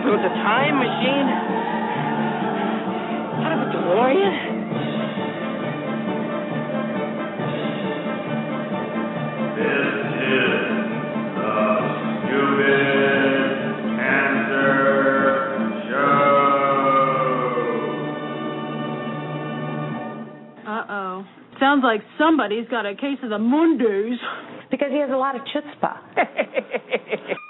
you telling me you built a time machine? Out of a DeLorean? Uh oh. Sounds like somebody's got a case of the Mondays. Because he has a lot of chutzpah.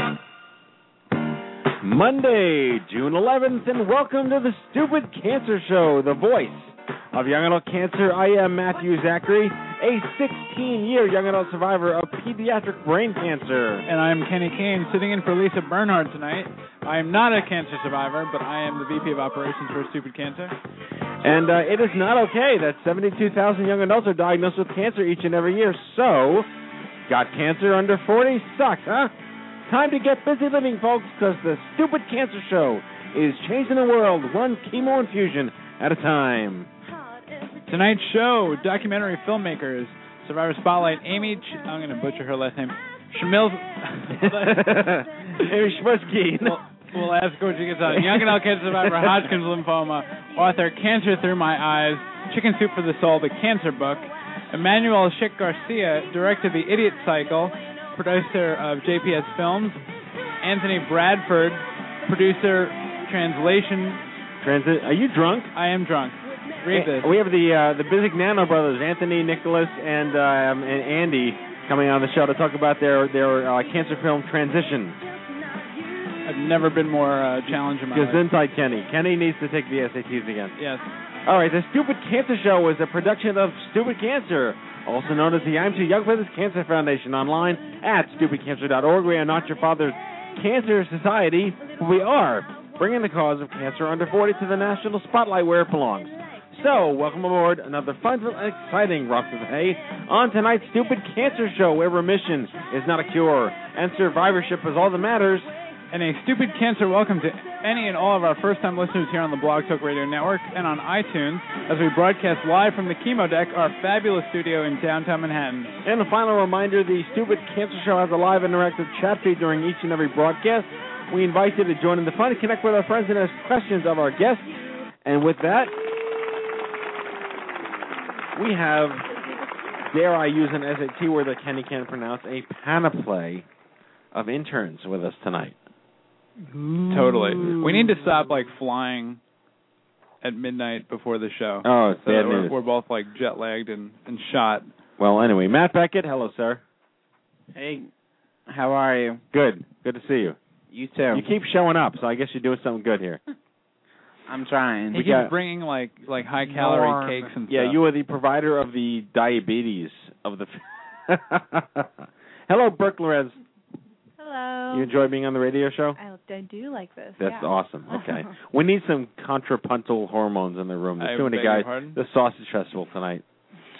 Monday, June 11th, and welcome to the Stupid Cancer Show, the voice of young adult cancer. I am Matthew Zachary, a 16-year young adult survivor of pediatric brain cancer. And I'm Kenny Kane, sitting in for Lisa Bernhard tonight. I am not a cancer survivor, but I am the VP of Operations for Stupid Cancer. And uh, it is not okay that 72,000 young adults are diagnosed with cancer each and every year. So, got cancer under 40? Sucks, huh? Time to get busy living, folks, because the Stupid Cancer Show is changing the world one chemo infusion at a time. Tonight's show, documentary filmmakers, Survivor Spotlight, Amy, Ch- I'm going to butcher her last name, Shamil. Amy Schmutzky. we'll, we'll ask when she gets on. Young adult cancer survivor, Hodgkin's lymphoma, author, Cancer Through My Eyes, Chicken Soup for the Soul, the Cancer Book. Emmanuelle Schick Garcia directed The Idiot Cycle, producer of JPS Films. Anthony Bradford, producer, translation. Transit. Are you drunk? I am drunk. Read this. We have the uh, the Bisignano brothers, Anthony, Nicholas, and um, and Andy, coming on the show to talk about their their uh, cancer film transition. I've never been more uh, challenged in my life. Gesundheit, Kenny. Kenny needs to take the SATs again. Yes. All right, the Stupid Cancer Show is a production of Stupid Cancer, also known as the I'm Too Young for This Cancer Foundation, online at stupidcancer.org. We are not your father's cancer society, we are bringing the cause of cancer under 40 to the national spotlight where it belongs. So, welcome aboard another fun and exciting Rock of the Hay on tonight's Stupid Cancer Show, where remission is not a cure and survivorship is all that matters. And a stupid cancer welcome to any and all of our first time listeners here on the Blog Talk Radio Network and on iTunes as we broadcast live from the Chemo Deck, our fabulous studio in downtown Manhattan. And a final reminder the Stupid Cancer Show has a live interactive chat feed during each and every broadcast. We invite you to join in the fun connect with our friends and ask questions of our guests. And with that, we have, dare I use an SAT word that Kenny can't pronounce, a panoply of interns with us tonight. Totally. We need to stop like flying at midnight before the show. Oh, it's so bad that we're, news. we're both like jet lagged and, and shot. Well, anyway, Matt Beckett, hello, sir. Hey, how are you? Good. Good to see you. You too. You keep showing up, so I guess you're doing something good here. I'm trying. He We keeps got- bringing like like high calorie Norm. cakes and Yeah, stuff. Yeah, you are the provider of the diabetes of the. Hello, Burke Lorez. Hello. You enjoy being on the radio show? I, I do like this. That's yeah. awesome. Okay, we need some contrapuntal hormones in the room. There's I too many guys. The sausage festival tonight.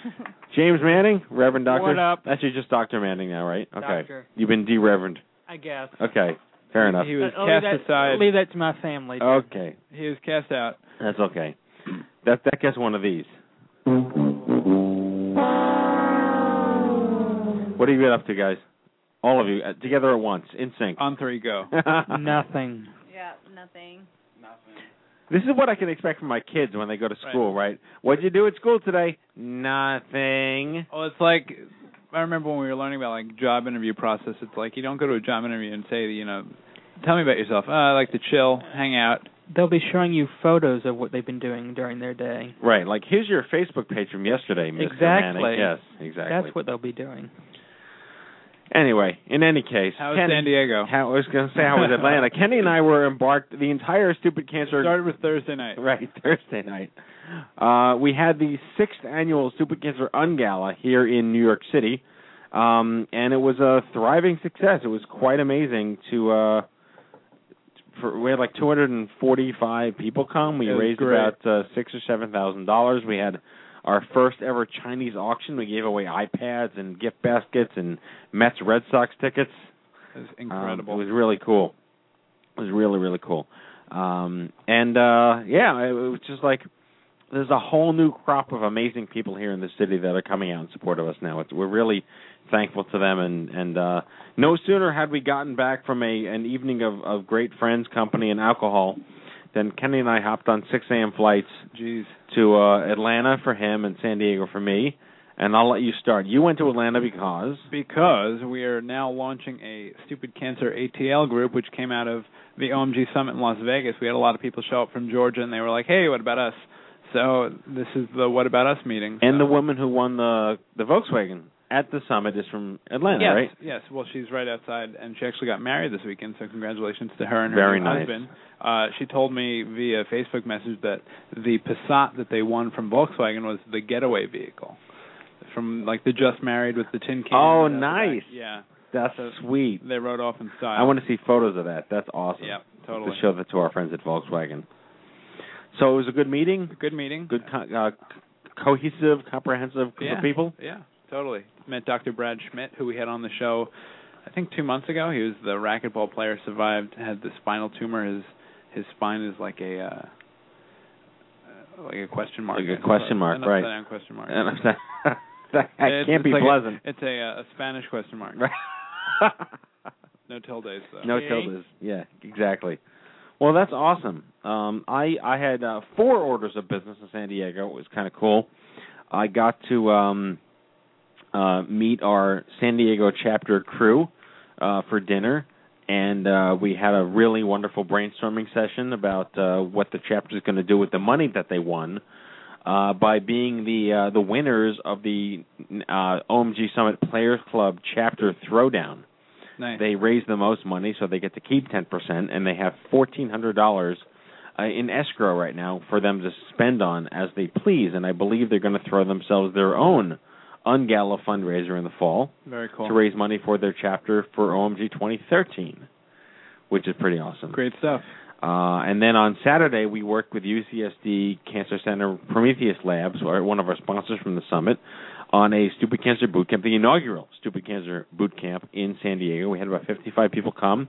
James Manning, Reverend Doctor. What up? That's just Doctor Manning now, right? Okay. Doctor. You've been de-reverend. I guess. Okay, fair enough. He was I'll cast leave that, aside. Leave that to my family. Okay, He was cast out. that's okay. That that gets one of these. What are you been up to, guys? All of you uh, together at once, in sync. On three, go. Nothing. Yeah, nothing. Nothing. This is what I can expect from my kids when they go to school, right? What'd you do at school today? Nothing. Well, it's like I remember when we were learning about like job interview process. It's like you don't go to a job interview and say, you know, tell me about yourself. Uh, I like to chill, hang out. They'll be showing you photos of what they've been doing during their day. Right, like here's your Facebook page from yesterday, Mr. Exactly. Manning. Yes, exactly. That's what they'll be doing. Anyway, in any case, How was Kenny, San Diego? How, I was going to say how was Atlanta. Kenny and I were embarked the entire stupid cancer Started with Thursday night. right Thursday night. Uh, we had the sixth annual Stupid Cancer Ungala here in New York City, um, and it was a thriving success. It was quite amazing to. Uh, for, we had like 245 people come. We raised great. about uh, six or seven thousand dollars. We had our first ever Chinese auction. We gave away iPads and gift baskets and Mets Red Sox tickets. It was Um, incredible. it was really cool. It was really really cool. Um, and uh, yeah, it, it was just like there's a whole new crop of amazing people here in the city that are coming out in support of us now. It's, we're really thankful to them, and and uh, no sooner had we gotten back from a an evening of of great friends, company, and alcohol, than Kenny and I hopped on 6 a.m. flights Jeez. to uh, Atlanta for him and San Diego for me. And I'll let you start. You went to Atlanta because Because we are now launching a Stupid Cancer ATL group, which came out of the OMG Summit in Las Vegas. We had a lot of people show up from Georgia, and they were like, "Hey, what about us?" So this is the What About Us meeting. and the woman who won the the Volkswagen at the summit is from Atlanta, yes, right? Yes. Well, she's right outside, and she actually got married this weekend. So congratulations to her and her Very nice. husband. Uh, she told me via Facebook message that the Passat that they won from Volkswagen was the getaway vehicle, from like the just married with the tin can. Oh, out the back. nice. Yeah, That's So- sweet. they rode off in style. I want to see photos of that. That's awesome. Yeah, totally. To show that to our friends at Volkswagen. So it was a good meeting, Good meeting. good co- uh, cohesive, comprehensive group yeah. of people. Yeah, totally. Met Dr. Brad Schmidt, who we had on the show, I think two months ago. He was the racquetball player, survived, had the spinal tumor. His his spine is like a uh, like a question mark. Like a question mark, An right. upside-down question mark. And I'm that It's- can't be like a- pleasant. it's a uh, a Spanish question mark. Right. No tildes though. No tildes. Yeah, exactly. Well, that's awesome. Um, I I had uh, four orders of business in San Diego. It was kind of cool. I got to um, uh, meet our San Diego chapter crew uh, for dinner, and uh, we had a really wonderful brainstorming session about uh, what the chapter is going to do with the money that they won. Uh, by being the uh, the winners of the uh, OMG Summit Players Club chapter throwdown, Nice. they raise the most money, so they get to keep ten percent, and they have fourteen hundred dollars uh, in escrow right now for them to spend on as they please. And I believe they're going to throw themselves their own Ungala fundraiser in the fall Very cool. to raise money for their chapter for OMG 2013, which is pretty awesome. Great stuff. Uh, and then on Saturday, we worked with UCSD Cancer Center Prometheus Labs, one of our sponsors from the summit, on a Stupid Cancer Boot Camp, the inaugural Stupid Cancer Boot Camp in San Diego. We had about 55 people come,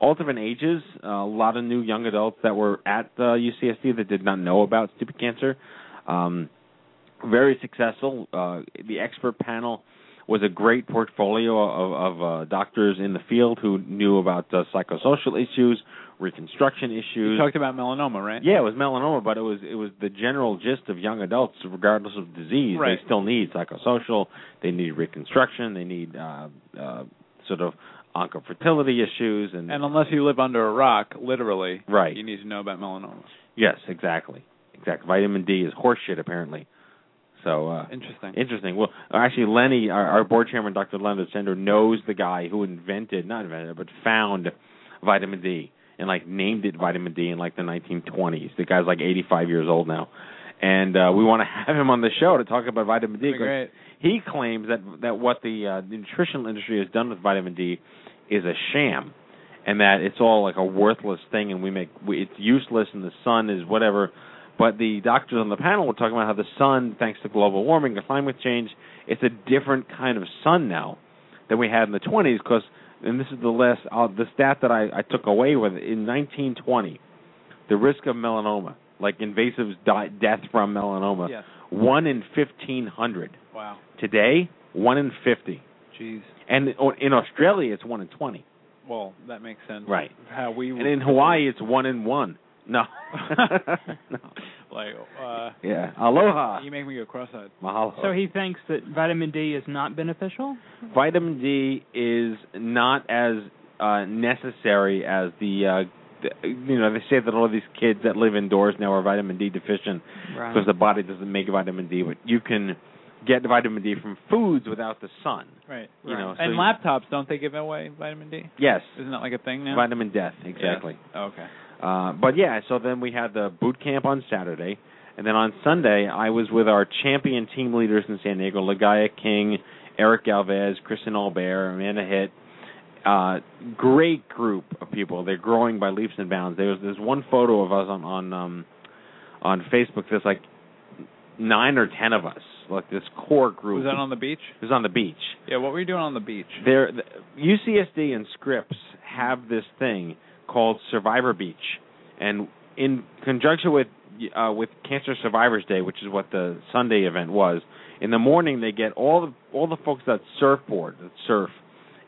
all different ages, uh, a lot of new young adults that were at uh, UCSD that did not know about stupid cancer. Um, very successful. Uh, the expert panel was a great portfolio of, of uh, doctors in the field who knew about uh, psychosocial issues, reconstruction issues. You talked about melanoma, right? Yeah, it was melanoma, but it was it was the general gist of young adults, regardless of disease. Right. They still need psychosocial. They need reconstruction. They need uh, uh, sort of oncofertility issues, and, And unless you live under a rock, literally, Right. you need to know about melanoma. yes, exactly, exactly. Vitamin D is horseshit, apparently. So uh, Interesting. Interesting. Well, actually, Lenny, our, our board chairman, Dr. Leonard Sender, knows the guy who invented, not invented, but found vitamin D and like named it vitamin D in like the 1920s. The guy's like 85 years old now, and uh, we want to have him on the show to talk about vitamin D. That'd be 'cause great. He claims that that what the uh, nutritional industry has done with vitamin D is a sham, and that it's all like a worthless thing, and we make we, it's useless, and the sun is whatever. But the doctors on the panel were talking about how the sun, thanks to global warming and climate change, it's a different kind of sun now than we had in the 20s. Because, and this is the last, uh, the stat that I, I took away with it, in 1920, the risk of melanoma, like invasive di- death from melanoma, Yes. one in 1,500. Wow. Today, one in 50. Jeez. And in Australia, it's one in 20. Well, that makes sense. Right. How we And in Hawaii, it's one in one. No. no. Like, uh, Yeah. Aloha. you make me go cross-eyed. Mahalo. So he thinks that vitamin D is not beneficial? vitamin D is not as uh, necessary as the, uh, the you know they say that all of these kids that live indoors now are vitamin D deficient Right. because the body doesn't make vitamin D, but you can get vitamin D from foods without the sun. Right. You know, so and laptops, don't they give away vitamin D? Yes. Isn't that like a thing now? Vitamin death, exactly. Yeah. Oh, okay. Uh, but yeah, so then we had the boot camp on Saturday, and then on Sunday I was with our champion team leaders in San Diego: Lagaya King, Eric Galvez, Kristen Albert, Amanda Hitt. Uh, great group of people. They're growing by leaps and bounds. There was there's one photo of us on on um, on Facebook. There's like nine or ten of us, like this core group. Was that on the beach? It was on the beach. Yeah. What were you doing on the beach? There, the, UCSD and Scripps have this thing called Survivor Beach, and in conjunction with uh, with Cancer Survivors Day, which is what the Sunday event was, in the morning they get all the all the folks that surfboard that surf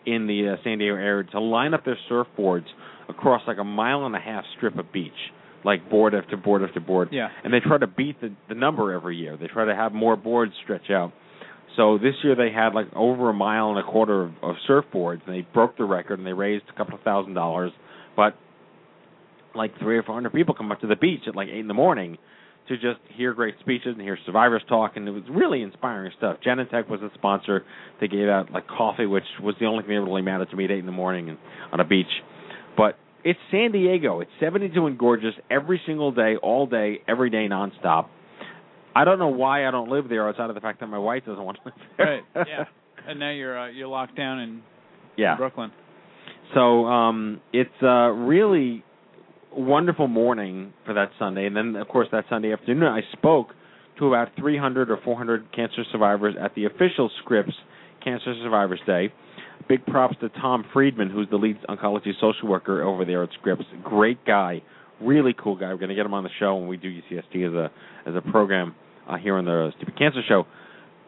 in the uh, San Diego area to line up their surfboards across like a mile and a half strip of beach, like board after board after board. Yeah. And they try to beat the the number every year. They try to have more boards stretch out. So this year they had like over a mile and a quarter of, of surfboards, and they broke the record, and they raised a couple of thousand dollars. But like three or four hundred people come up to the beach at like eight in the morning to just hear great speeches and hear survivors talk, and it was really inspiring stuff. Genentech was a sponsor. They gave out like coffee, which was the only thing that really mattered to me at eight in the morning and on a beach. But it's San Diego. It's 72 and gorgeous every single day, all day, every day, nonstop. I don't know why I don't live there outside of the fact that my wife doesn't want to live there. Right. Yeah. and now you're uh, you're locked down in yeah. Brooklyn. So um it's a really wonderful morning for that Sunday, and then of course that Sunday afternoon I spoke to about 300 or 400 cancer survivors at the official Scripps Cancer Survivors Day. Big props to Tom Friedman, who's the lead oncology social worker over there at Scripps. Great guy, really cool guy. We're going to get him on the show when we do UCSD as a as a program uh, here on the Stupid Cancer Show.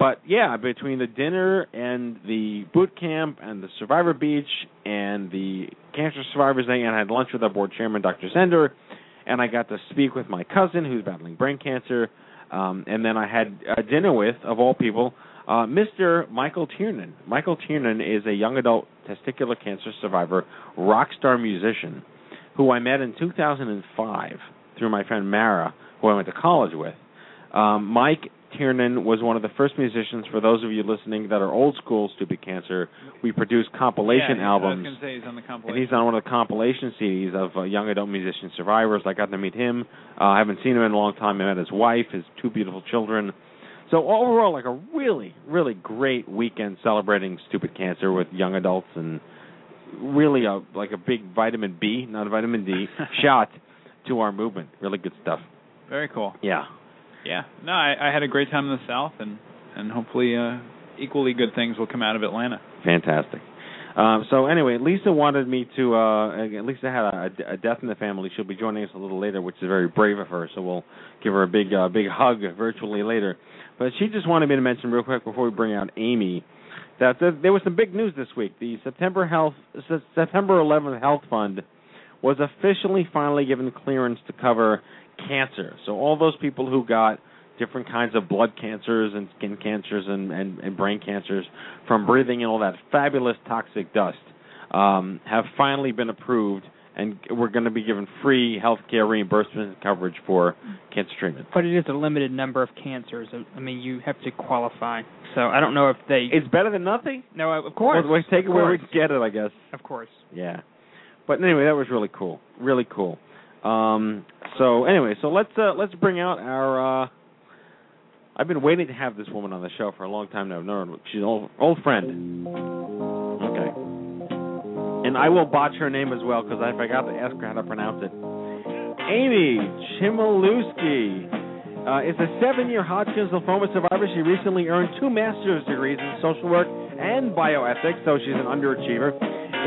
But yeah, between the dinner and the boot camp and the Survivor Beach and the Cancer Survivors Day, and I had lunch with our board chairman, Dr. Sender, and I got to speak with my cousin who's battling brain cancer, um, and then I had uh, dinner with, of all people, uh, Mr. Michael Tiernan. Michael Tiernan is a young adult testicular cancer survivor, rock star musician, who I met in 2005 through my friend Mara, who I went to college with. Um, Mike Tiernan was one of the first musicians. For those of you listening that are old school, Stupid Cancer, we produced compilation yeah, albums. I was say he's on the And he's on one of the compilation CDs of uh, young adult musician survivors. I got to meet him. Uh, I haven't seen him in a long time. I met his wife, his two beautiful children. So overall, like a really, really great weekend celebrating stupid cancer with young adults and really a like a big vitamin B, not vitamin D, shot to our movement. Really good stuff. Very cool. Yeah. Yeah. No, I, I had a great time in the South, and and hopefully uh, equally good things will come out of Atlanta. Fantastic. Um, so anyway, Lisa wanted me to. Uh, Lisa had a, a death in the family. She'll be joining us a little later, which is very brave of her. So we'll give her a big, uh, big hug virtually later. But she just wanted me to mention real quick before we bring out Amy that there, was some big news this week. The September Health September 11th Health Fund was officially finally given clearance to cover cancer. So all those people who got different kinds of blood cancers and skin cancers and, and, and brain cancers from breathing in all that fabulous toxic dust um, have finally been approved, and we're going to be given free health care reimbursement coverage for cancer treatment. But it is a limited number of cancers. I mean, you have to qualify. So I don't know if they. It's better than nothing. No, of course. We'll, we'll take it where we can get it, I guess. Of course. Yeah. But anyway, that was really cool. Really cool. Um, so anyway, so let's uh, let's bring out our. Uh, I've been waiting to have this woman on the show for a long time now. Her. She's an old old friend. Okay. And I will botch her name as well because I forgot to ask her how to pronounce it. Amy Chmielewski uh, is a seven-year Hodgkin's lymphoma survivor. She recently earned two master's degrees in social work and bioethics, so she's an underachiever.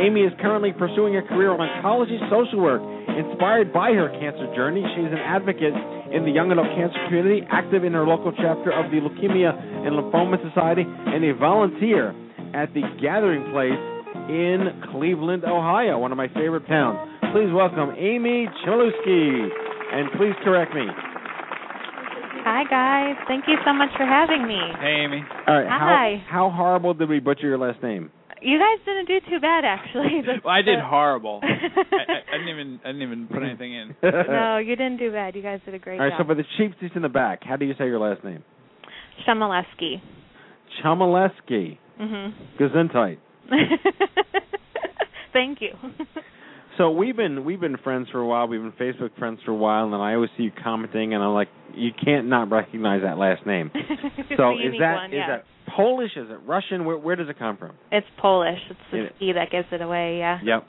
Amy is currently pursuing a career in oncology social work. Inspired by her cancer journey, she's an advocate in the young adult cancer community, active in her local chapter of the Leukemia and Lymphoma Society, and a volunteer at the Gathering Place in Cleveland, Ohio, one of my favorite towns. Please welcome Amy Chmielewski. And please correct me. Hi guys, thank you so much for having me. Hey, Amy. All right. Hi. How, how horrible did we butcher your last name? You guys didn't do too bad actually. The- Well, I did the- horrible. I, I, I didn't even I didn't even put anything in. no, you didn't do bad. You guys did a great job. All right. So for the cheap seats in the back, how do you say your last name? Shemaleski. Chomaleski. Mhm. Gesundheit. Thank you. So we've been we've been friends for a while. We've been Facebook friends for a while, and I always see you commenting, and I'm like, you can't not recognize that last name. So is unique that one, is yeah. that Polish? Is it Russian? Where where does it come from? It's Polish. It's the It- ski that gives it away. Yeah. Yep.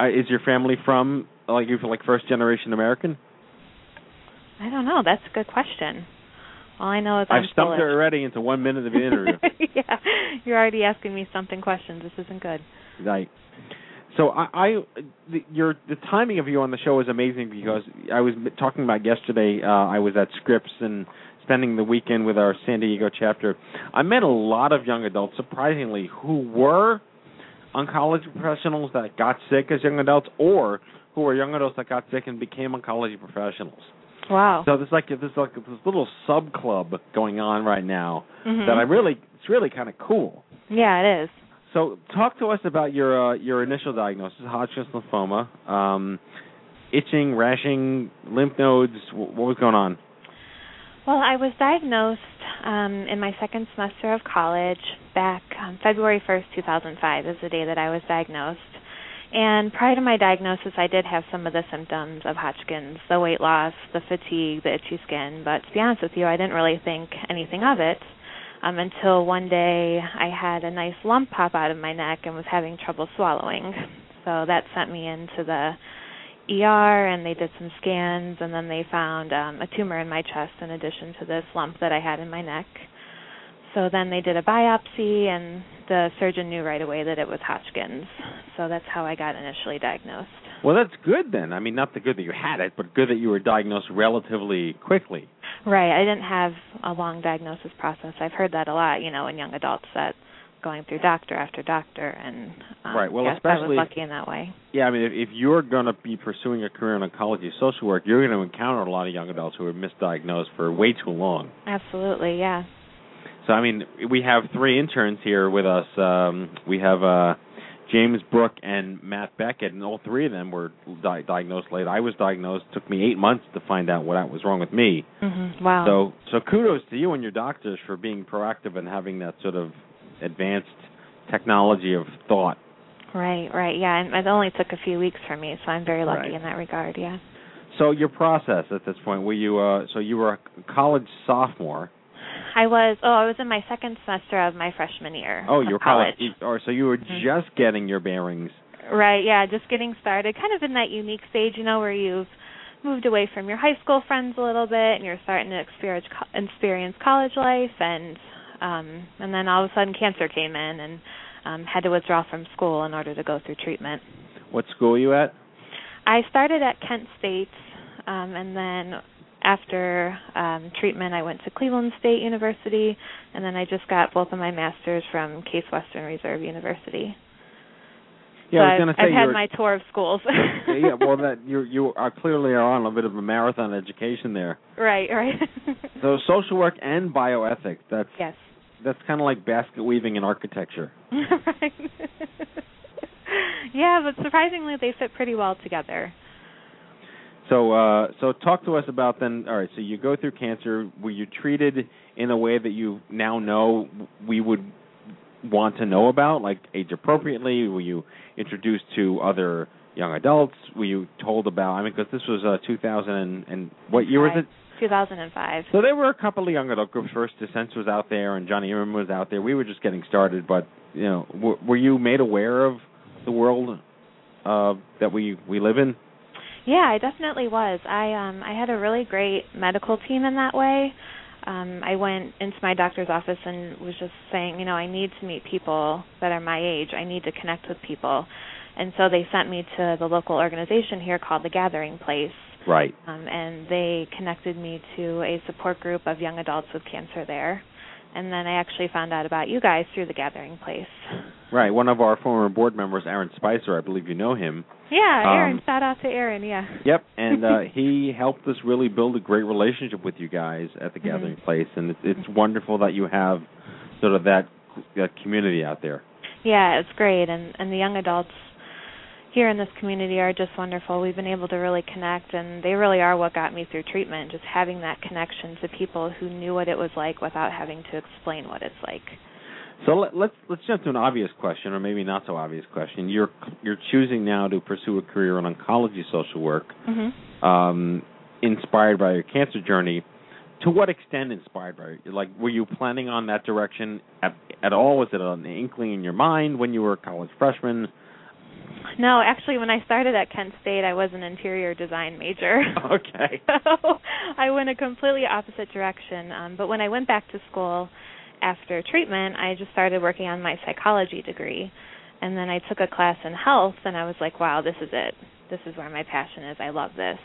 Uh, is your family from like you feel like first generation American? I don't know. That's a good question. All I know is I'm I've stumped her already into one minute of the interview. yeah, you're already asking me something questions. This isn't good. Right. So I, I the, your the timing of you on the show is amazing because I was talking about yesterday. Uh, I was at Scripps and spending the weekend with our San Diego chapter. I met a lot of young adults, surprisingly, who were oncology professionals that got sick as young adults, or who were young adults that got sick and became oncology professionals. Wow. So there's like there's like this little sub club going on right now Mhm. that I really it's really kind of cool. Yeah, it is. So, talk to us about your uh, your initial diagnosis, Hodgkin's lymphoma, um, itching, rashing, lymph nodes. What was going on? Well, I was diagnosed um, in my second semester of college back um, February 1st, 2005 is the day that I was diagnosed. And prior to my diagnosis, I did have some of the symptoms of Hodgkin's, the weight loss, the fatigue, the itchy skin. But to be honest with you, I didn't really think anything of it um, until one day I had a nice lump pop out of my neck and was having trouble swallowing. So that sent me into the ER and they did some scans and then they found um, a tumor in my chest in addition to this lump that I had in my neck. So then they did a biopsy and the surgeon knew right away that it was Hodgkin's. So that's how I got initially diagnosed. Well, that's good then. I mean, not the good that you had it, but good that you were diagnosed relatively quickly. Right, I didn't have a long diagnosis process. I've heard that a lot, you know, in young adults that going through doctor after doctor and um, Right, well, yes, especially- I was lucky in that way. Yeah, I mean, if, if you're going to be pursuing a career in oncology social work, you're going to encounter a lot of young adults who are misdiagnosed for way too long. Absolutely, yeah. So I mean, we have three interns here with us. Um, we have uh, James Brook and Matt Beckett, and all three of them were di- diagnosed late. I was diagnosed. Took me eight months to find out what was wrong with me. Mhm. Wow. So, so kudos to you and your doctors for being proactive and having that sort of advanced technology of thought. Right, right, yeah. And it only took a few weeks for me, so I'm very lucky Right. in that regard. Yeah. So your process at this point, were you? Uh, so you were a college sophomore. I was. Oh, I was in my second semester of my freshman year. Oh, you were college. Or so you were Mhm. just getting your bearings. Right. Yeah. Just getting started. Kind of in that unique stage, you know, where you've moved away from your high school friends a little bit, and you're starting to experience experience college life, and um, and then all of a sudden cancer came in, and um, had to withdraw from school in order to go through treatment. What school are you at? I started at Kent State, um, and then after um, treatment, I went to Cleveland State University, and then I just got both of my masters from Case Western Reserve University. Yeah, so I was going to say I've had my tour of schools. yeah, well, that you you are clearly are on a bit of a marathon education there. right, right. So social work and bioethics. That's yes. That's kind of like basket weaving in architecture. right. yeah, but surprisingly, they fit pretty well together. So uh so talk to us about then. All right, so you go through cancer. Were you treated in a way that you now know we would want to know about, like age appropriately? Were you introduced to other young adults? Were you told about? I mean, because this was uh 2000 and, and what year was it? 2005. So there were a couple of young adult groups. First Descent was out there, and Jonny Imerman was out there. We were just getting started, but you know, w- were you made aware of the world uh, that we we live in? Yeah, I definitely was. I um I had a really great medical team in that way. Um I went into my doctor's office and was just saying, you know, I need to meet people that are my age. I need to connect with people. And so they sent me to the local organization here called the Gathering Place. Right. Um and they connected me to a support group of young adults with cancer there. And then I actually found out about you guys through the Gathering Place. Right. One of our former board members, Aaron Spicer, I believe you know him. Yeah, Aaron. Um, shout out to Aaron. Yeah. Yep, and uh, he helped us really build a great relationship with you guys at the Mhm. Gathering Place, and it's, it's wonderful that you have sort of that, that community out there. Yeah, it's great, and and the young adults here in this community are just wonderful. We've been able to really connect, and they really are what got me through treatment. Just having that connection to people who knew what it was like without having to explain what it's like. So let, let's let's jump to an obvious question, or maybe not so obvious question. You're you're choosing now to pursue a career in oncology social work, Mhm. um, inspired by your cancer journey. To what extent inspired by? Like, were you planning on that direction at, at all? Was it an inkling in your mind when you were a college freshman? No, actually, when I started at Kent State, I was an interior design major. Okay. so I went a completely opposite direction. Um, but when I went back to school after treatment, I just started working on my psychology degree. And then I took a class in health, and I was like, wow, this is it. This is where my passion is. I love this.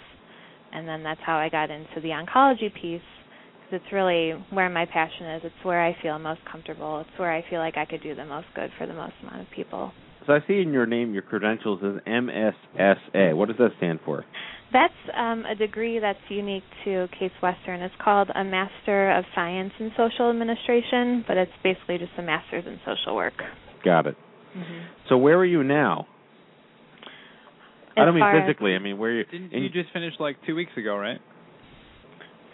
And then that's how I got into the oncology piece because it's really where my passion is. It's where I feel most comfortable. It's where I feel like I could do the most good for the most amount of people. So I see in your name, your credentials is MSSA. What does that stand for? That's um, a degree that's unique to Case Western. It's called a Master of Science in Social Administration, but it's basically just a Master's in Social Work. Got it. Mm-hmm. So where are you now? I don't mean far as- physically. I mean where you. Didn't and you just finished like two weeks ago, right?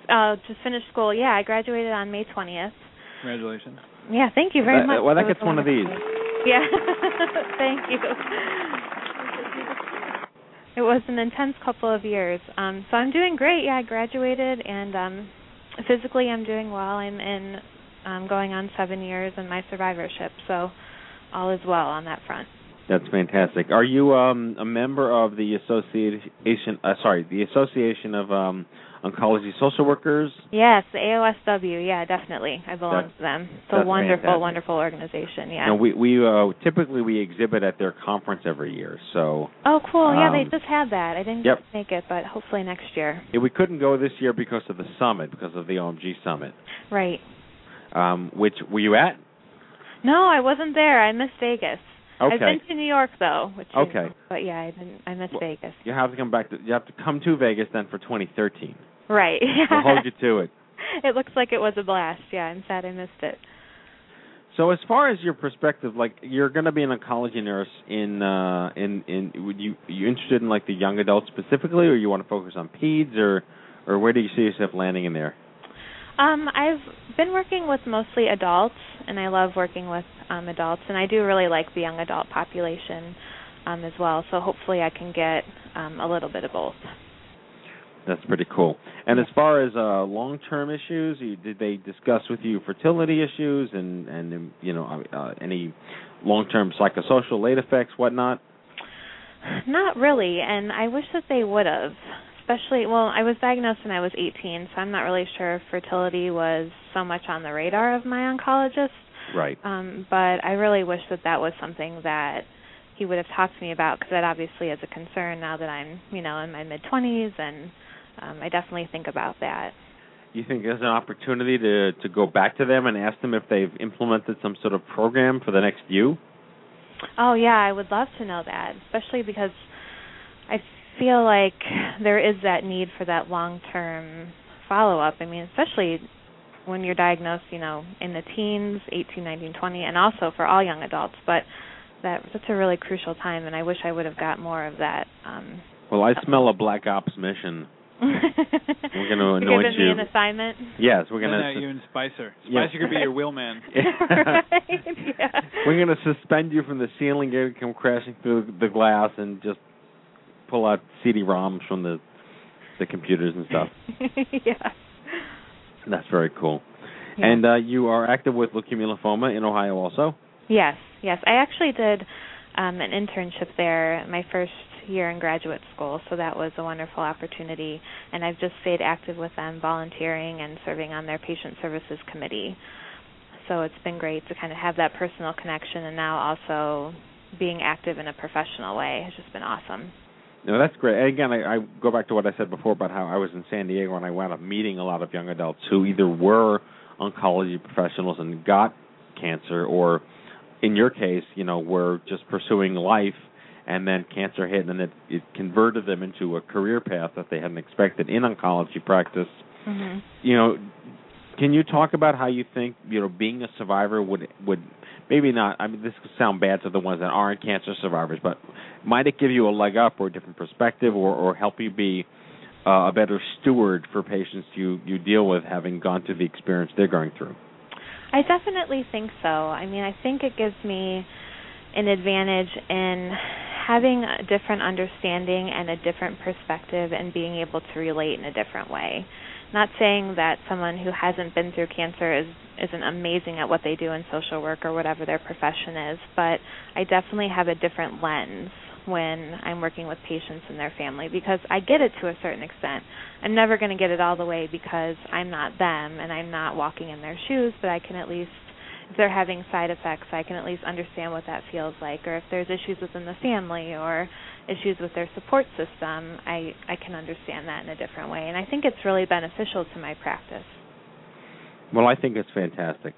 Uh, just finished school. Yeah, I graduated on May 20th. Congratulations. Yeah, thank you very That- much. well, that was gets one of these. Yeah, thank you. It was an intense couple of years. Um, so I'm doing great. Yeah, I graduated, and um, physically I'm doing well. I'm in um, going on seven years in my survivorship, so all is well on that front. That's fantastic. Are you um, a member of the association? Uh, sorry, the Association of um, Oncology Social Workers? Yes, AOSW. Yeah, definitely. I belong That's- to them. It's a wonderful, fantastic. wonderful organization. Yeah. No, we we uh, typically we exhibit at their conference every year. So oh, cool. Yeah, they um, just had that. I didn't yep. make it, but hopefully next year. yeah, we couldn't go this year because of the summit, because of the OMG summit. Right. Um, which were you at? No, I wasn't there. I missed Vegas. Okay. I've been to New York though, which Okay. know, but yeah, I didn't. I missed Well, Vegas. You have to come back. To, you have to come to Vegas then for 2013. Right. We'll hold you to it. it looks like it was a blast. Yeah, I'm sad I missed it. So as far as your perspective, like you're going to be an oncology nurse in uh in in would you are you interested in like the young adults specifically, or you want to focus on peds, or or where do you see yourself landing in there? Um, I've been working with mostly adults, and I love working with um, adults, and I do really like the young adult population um, as well. So hopefully, I can get um, a little bit of both. That's pretty cool. And as far as uh long-term issues, you, did they discuss with you fertility issues and and um, you know uh, any long-term psychosocial late effects, whatnot? Not really, and I wish that they would have. Especially, well, I was diagnosed when I was 18, so I'm not really sure if fertility was so much on the radar of my oncologist. Right. Um, but I really wish that that was something that he would have talked to me about because that obviously is a concern now that I'm, you know, in my mid 20s, and um, I definitely think about that. You think there's an opportunity to to go back to them and ask them if they've implemented some sort of program for the next you? Oh yeah, I would love to know that, especially because I feel like there is that need for that long-term follow-up. I mean, especially when you're diagnosed, you know, in the teens, 18, 19, 20, and also for all young adults, but that that's a really crucial time and I wish I would have got more of that um Well, I smell a black ops mission. We're gonna anoint giving you. me an assignment. Yes, we're gonna uh, you and Spicer. Yeah. Spicer could be your wheelman. right. Yeah. we're gonna suspend you from the ceiling, get come crashing through the glass, and just pull out CD-ROMs from the the computers and stuff. yeah. That's very cool. Yeah. And uh, you are active with Leukemia Lymphoma in Ohio also. Yes, yes. I actually did um, an internship there my first year in graduate school, so that was a wonderful opportunity. And I've just stayed active with them, volunteering and serving on their patient services committee. So it's been great to kind of have that personal connection, and now also being active in a professional way has just been awesome. No, that's great. And again, I, I go back to what I said before about how I was in San Diego and I wound up meeting a lot of young adults who either were oncology professionals and got cancer, or in your case, you know, were just pursuing life and then cancer hit and it, it converted them into a career path that they hadn't expected in oncology practice. Mhm. You know, can you talk about how you think you know being a survivor would would maybe not? I mean, this could sound bad to the ones that aren't cancer survivors, but might it give you a leg up or a different perspective, or or help you be uh, a better steward for patients you you deal with, having gone through the experience they're going through? I definitely think so. I mean, I think it gives me an advantage in having a different understanding and a different perspective and being able to relate in a different way. Not saying that someone who hasn't been through cancer is isn't amazing at what they do in social work or whatever their profession is, but I definitely have a different lens when I'm working with patients and their family because I get it to a certain extent. I'm never going to get it all the way because I'm not them and I'm not walking in their shoes, but I can at least they're having side effects, I can at least understand what that feels like or if there's issues within the family or issues with their support system, I I can understand that in a different way and I think it's really beneficial to my practice. Well, I think it's fantastic.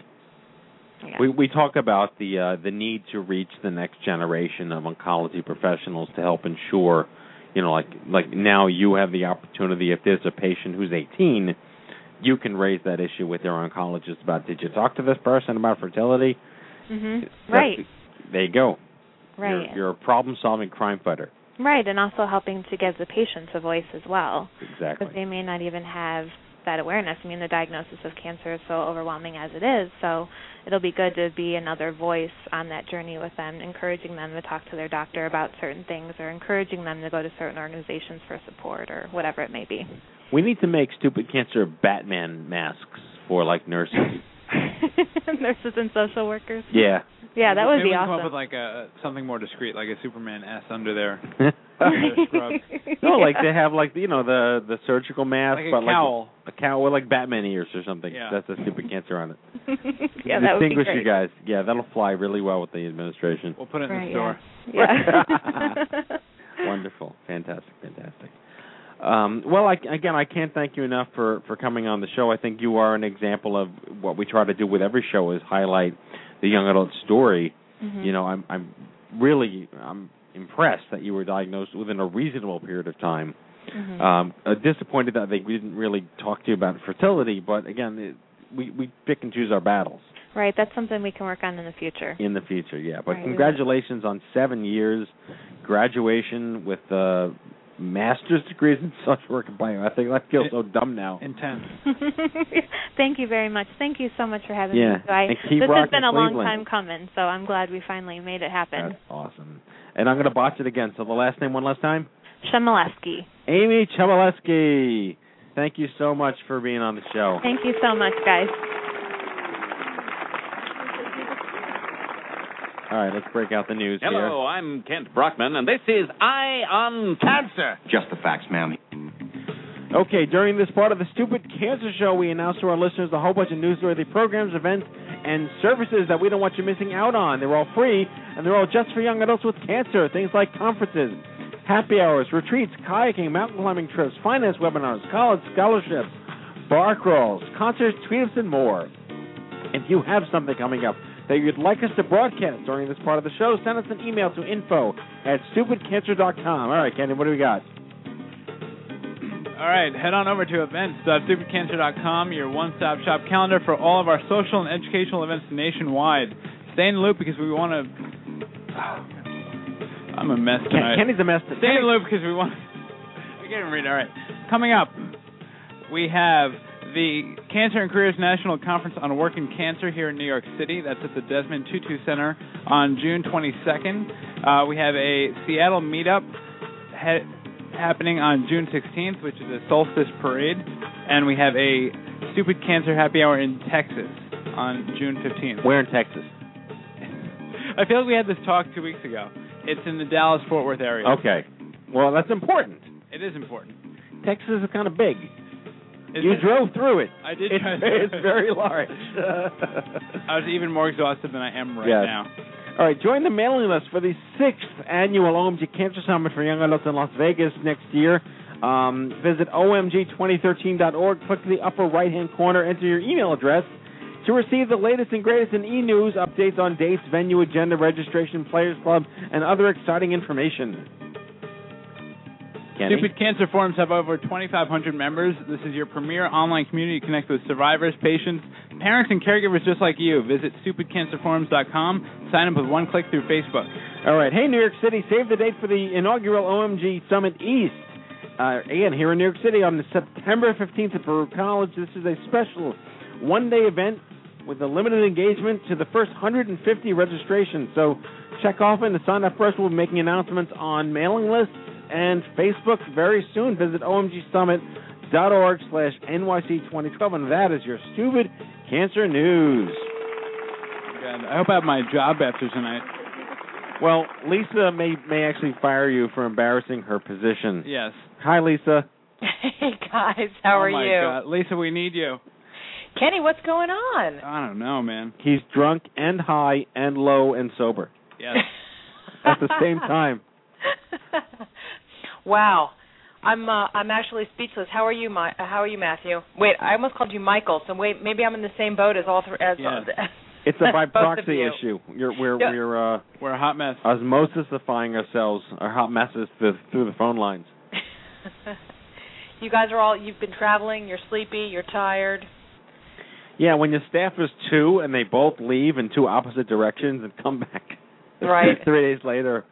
Yeah. We we talk about the uh, the need to reach the next generation of oncology professionals to help ensure, you know, like like now you have the opportunity if there's a patient who's 18, you can raise that issue with your oncologist about did you talk to this person about fertility? Mhm. Right. There you go. Right. You're, you're a problem-solving crime fighter. Right, and also helping to give the patients a voice as well. Exactly. Because they may not even have that awareness. I mean, the diagnosis of cancer is so overwhelming as it is, so it'll be good to be another voice on that journey with them, encouraging them to talk to their doctor about certain things or encouraging them to go to certain organizations for support or whatever it may be. We need to make stupid cancer Batman masks for like nurses. Nurses and social workers. yeah. Yeah, that would Maybe be we can Come awesome. up with like a something more discreet, like a Superman S under there. scrubs. no, like they have like you know the the surgical mask, Like a but cowl. like a cowl with like Batman ears or something. Yeah. That's a stupid cancer on it. yeah, that would be Distinguish great. you guys. Yeah, that'll fly really well with the administration. We'll put it in Right, the store. Yeah. Wonderful, fantastic, fantastic. Um, well, I, again, I can't thank you enough for for coming on the show. I think you are an example of what we try to do with every show is highlight the young adult story. Mhm. You know, I'm I'm really I'm impressed that you were diagnosed within a reasonable period of time. Mhm. Um, uh, disappointed that they didn't really talk to you about fertility, but again, it, we we pick and choose our battles Right, that's something we can work on in the future. in the future. Yeah, but Right, congratulations on seven years, graduation with uh, master's degrees in social work and bioethics. I think I feel so dumb now. Intense. Thank you very much. Thank you so much for having Yeah, me. So I, and keep this has been a long time coming, so I'm glad we finally made it happen. That's awesome. And I'm going to botch it again. So the last name one last time. Shemaleski. Amy Chmielewski. Thank you so much for being on the show. Thank you so much, guys. All right, let's break out the news Hello, I'm Kent Brockman, and this is Eye on Cancer. Just the facts, ma'am. Okay, during this part of the Stupid Cancer Show, we announce to our listeners a whole bunch of newsworthy programs, events, and services that we don't want you missing out on. They're all free, and they're all just for young adults with cancer. Things like conferences, happy hours, retreats, kayaking, mountain climbing trips, finance webinars, college scholarships, bar crawls, concerts, tweets, and more. If you have something coming up that you'd like us to broadcast during this part of the show, send us an email to info at stupidcancer.com. All right, Kenny, what do we got? All right, head on over to events.stupidcancer.com, your one-stop shop calendar for all of our social and educational events nationwide. Stay in the loop because we want to. I'm a mess tonight. Kenny's a mess. Stay in the loop because we want. I can't even read. All right, coming up, we have the Cancer and Careers National Conference on Working Cancer here in New York City. That's at the Desmond Tutu Center on June 22nd. Uh, we have a Seattle meetup he- happening on June 16th, which is a solstice parade, and we have a Stupid Cancer Happy Hour in Texas on June 15th. Where in Texas? I feel like we had this talk two weeks ago. It's in the Dallas Fort Worth area. Okay. Well, that's important. It is important. Texas is kind of big. You drove through it. I did. It's, it's very large. I was even more exhausted than I am right Yes. now. All right, join the mailing list for the sixth annual OMG Cancer Summit for Young Adults in Las Vegas next year. Um, visit omg2013.org, click the upper right hand corner, enter your email address, To receive the latest and greatest in e-news, updates on dates, venue, agenda, registration, players club, and other exciting information. Kenny? Stupid Cancer Forums have over 2,500 members. This is your premier online community to connect with survivors, patients, parents, and caregivers just like you. Visit stupidcancerforums.com. Sign up with one click through Facebook. All right. Hey, New York City, save the date for the inaugural OMG Summit East. Uh, again, here in New York City on September 15th at Baruch College. This is a special one day event with a limited engagement to the first 150 registrations. So check off and to sign up first. We'll be making announcements on mailing lists and Facebook very soon. Visit omgsummit.org slash NYC2012. And that is your stupid cancer news. God, I hope I have my job after tonight. Well, Lisa may may actually fire you for embarrassing her position. Yes. Hi, Lisa. Hey guys, how oh are my you? God. Lisa, we need you. Kenny, what's going on? I don't know, man. He's drunk and high and low and sober Yes. at the same time. wow. I'm uh, I'm actually speechless. How are you, My- uh, How are you, Matthew? Wait, I almost called you Michael. So wait, maybe I'm in the same boat as all three. As Yeah. It's a by proxy you. issue. You're, we're Yeah. we're uh, We're a hot mess. osmosisifying ourselves, our hot messes through, through the phone lines. you guys are all. You've been traveling. You're sleepy. You're tired. Yeah, when your staff is two and they both leave in two opposite directions and come back Right. three days later,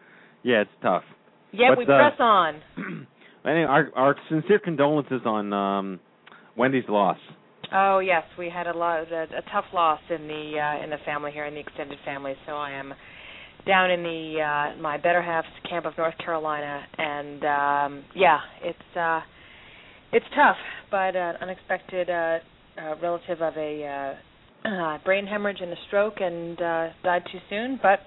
yeah, it's tough. Yeah, But, we uh, press on. Anyway, our our sincere condolences on um, Wendy's loss. Oh yes, we had a lot a, a tough loss in the uh, in the family here in the extended family. So I am down in the uh, my better half's camp of North Carolina, and um, yeah, it's uh, it's tough, but uh, unexpected uh, uh, relative of a uh, uh, brain hemorrhage and a stroke, and uh, died too soon. But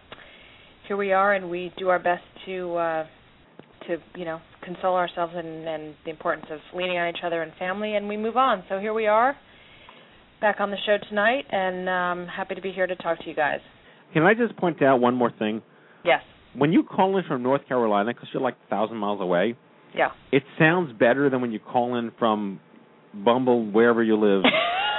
here we are, and we do our best to uh, to you know console ourselves and, and the importance of leaning on each other and family, and we move on. So here we are, back on the show tonight, and um, happy to be here to talk to you guys. Can I just point out one more thing? Yes, When you call in from North Carolina, because you're like a thousand miles away, yeah. it sounds better than when you call in from Bumble, wherever you live,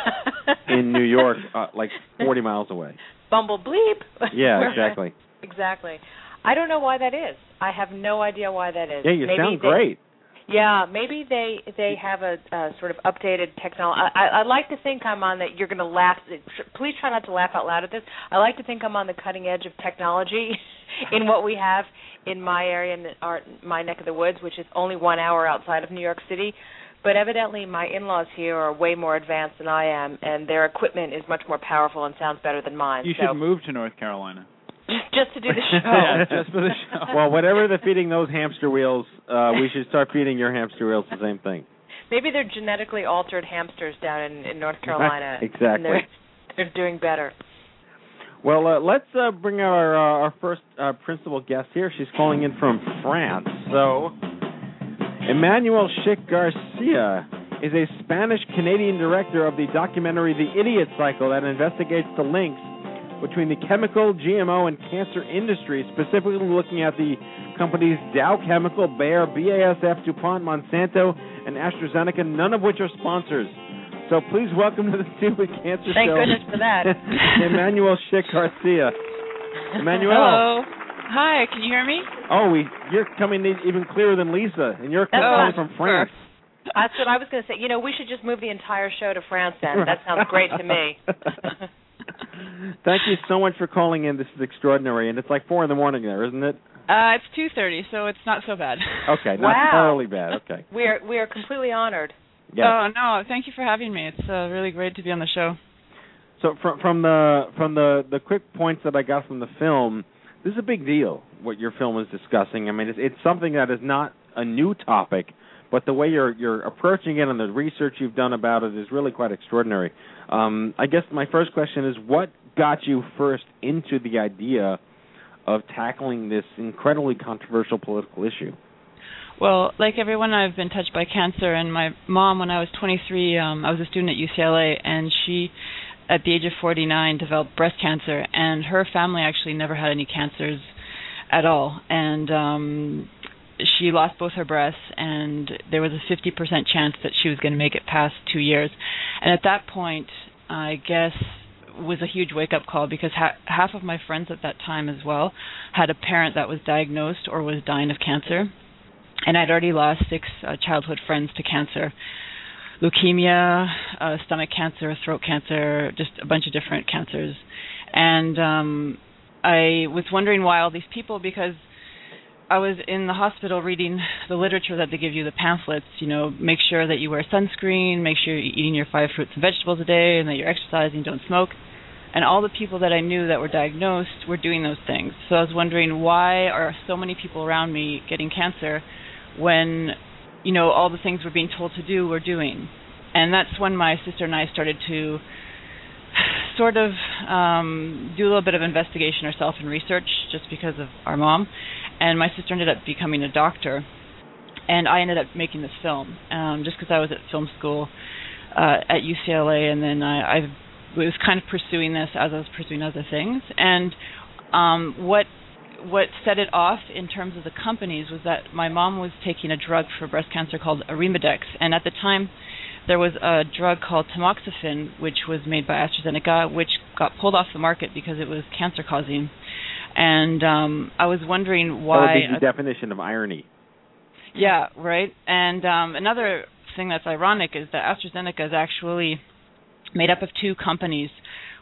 in New York, uh, like 40 miles away. Bumble bleep. Yeah, exactly. Exactly. I don't know why that is. I have no idea why that is. Yeah, you maybe sound they, great. Yeah, maybe they they have a, a sort of updated technology. I, I, I like to think I'm on that. You're going to laugh. Please try not to laugh out loud at this. I like to think I'm on the cutting edge of technology in what we have in my area, in our, my neck of the woods, which is only one hour outside of New York City. But evidently, my in-laws here are way more advanced than I am, and their equipment is much more powerful and sounds better than mine. You so should move to North Carolina. just to do the show. yeah, just for the show. Well, whatever they're feeding those hamster wheels, uh, we should start feeding your hamster wheels the same thing. Maybe they're genetically altered hamsters down in, in North Carolina. Exactly. And they're, they're doing better. Well, uh, let's uh, bring our uh, our first uh, principal guest here. She's calling in from France. So, Emmanuelle Schick Garcia is a Spanish Canadian director of the documentary The Idiot Cycle that investigates the links between the chemical, GMO, and cancer industries, specifically looking at the companies Dow Chemical, Bayer, BASF, DuPont, Monsanto, and AstraZeneca, none of which are sponsors. So please welcome to the Stupid Cancer Thank Show. Thank goodness for that. Emmanuelle Schick Garcia. Emmanuelle. Hello. Hi, can you hear me? Oh, we, you're coming in even clearer than Lisa, and you're That's calling fine. from France. That's what I was going to say. You know, we should just move the entire show to France then. That sounds great to me. Thank you so much for calling in. This is extraordinary, and it's like four in the morning there, isn't it? Uh, it's 2:30, so it's not so bad. Okay, not Wow. totally bad. Okay. We are we are completely honored. Yeah. Oh no, thank you for having me. It's uh, really great to be on the show. So from from the from the the quick points that I got from the film, this is a big deal. What your film is discussing. I mean, it's it's something that is not a new topic, but the way you're you're approaching it and the research you've done about it is really quite extraordinary. Um, I guess my first question is, what got you first into the idea of tackling this incredibly controversial political issue? Well, like everyone, I've been touched by cancer, and my mom, when I was 23, um, I was a student at UCLA, and she, at the age of 49, developed breast cancer, and her family actually never had any cancers at all, and um, she lost both her breasts, and there was a 50% chance that she was going to make it past two years, and at that point, I guess was a huge wake up call because ha- half of my friends at that time as well had a parent that was diagnosed or was dying of cancer, and I'd already lost six uh, childhood friends to cancer, leukemia, uh, stomach cancer, throat cancer, just a bunch of different cancers, and um, I was wondering why all these people because I was in the hospital reading the literature that they give you, the pamphlets. You know, make sure that you wear sunscreen, make sure you're eating your five fruits and vegetables a day, and that you're exercising, don't smoke. And all the people that I knew that were diagnosed were doing those things. So I was wondering why are so many people around me getting cancer when, you know, all the things we're being told to do we're doing. And that's when my sister and I started to sort of um, do a little bit of investigation herself and research just because of our mom. And my sister ended up becoming a doctor, and I ended up making this film um, just because I was at film school uh, at UCLA, and then I, I was kind of pursuing this as I was pursuing other things. And um, what what set it off in terms of the companies was that my mom was taking a drug for breast cancer called Arimidex, and at the time there was a drug called tamoxifen, which was made by AstraZeneca, which got pulled off the market because it was cancer causing. And um, I was wondering why. That would be the definition of irony. Yeah, right. And um, another thing that's ironic is that AstraZeneca is actually made up of two companies.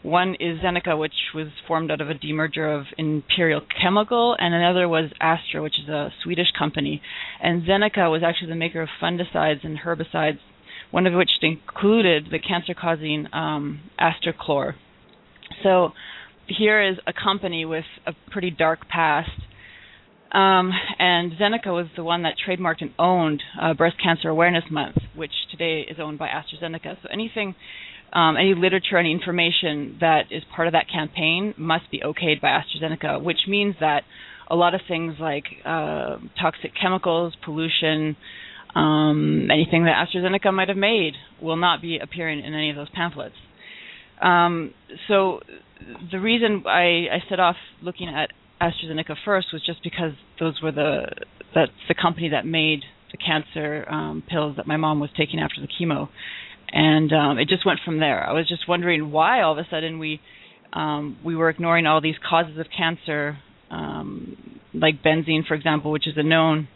One is Zeneca, which was formed out of a demerger of Imperial Chemical, and another was Astra, which is a Swedish company. And Zeneca was actually the maker of fungicides and herbicides one of which included the cancer-causing um, acetochlor. So here is a company with a pretty dark past. Um, and Zeneca was the one that trademarked and owned uh, Breast Cancer Awareness Month, which today is owned by AstraZeneca. So anything, um, any literature, any information that is part of that campaign must be okayed by AstraZeneca, which means that a lot of things like uh, toxic chemicals, pollution, um, anything that AstraZeneca might have made will not be appearing in any of those pamphlets. Um, so the reason I, I set off looking at AstraZeneca first was just because those were the that's the company that made the cancer um, pills that my mom was taking after the chemo, and um, it just went from there. I was just wondering why all of a sudden we um, we were ignoring all these causes of cancer, um, like benzene, for example, which is a known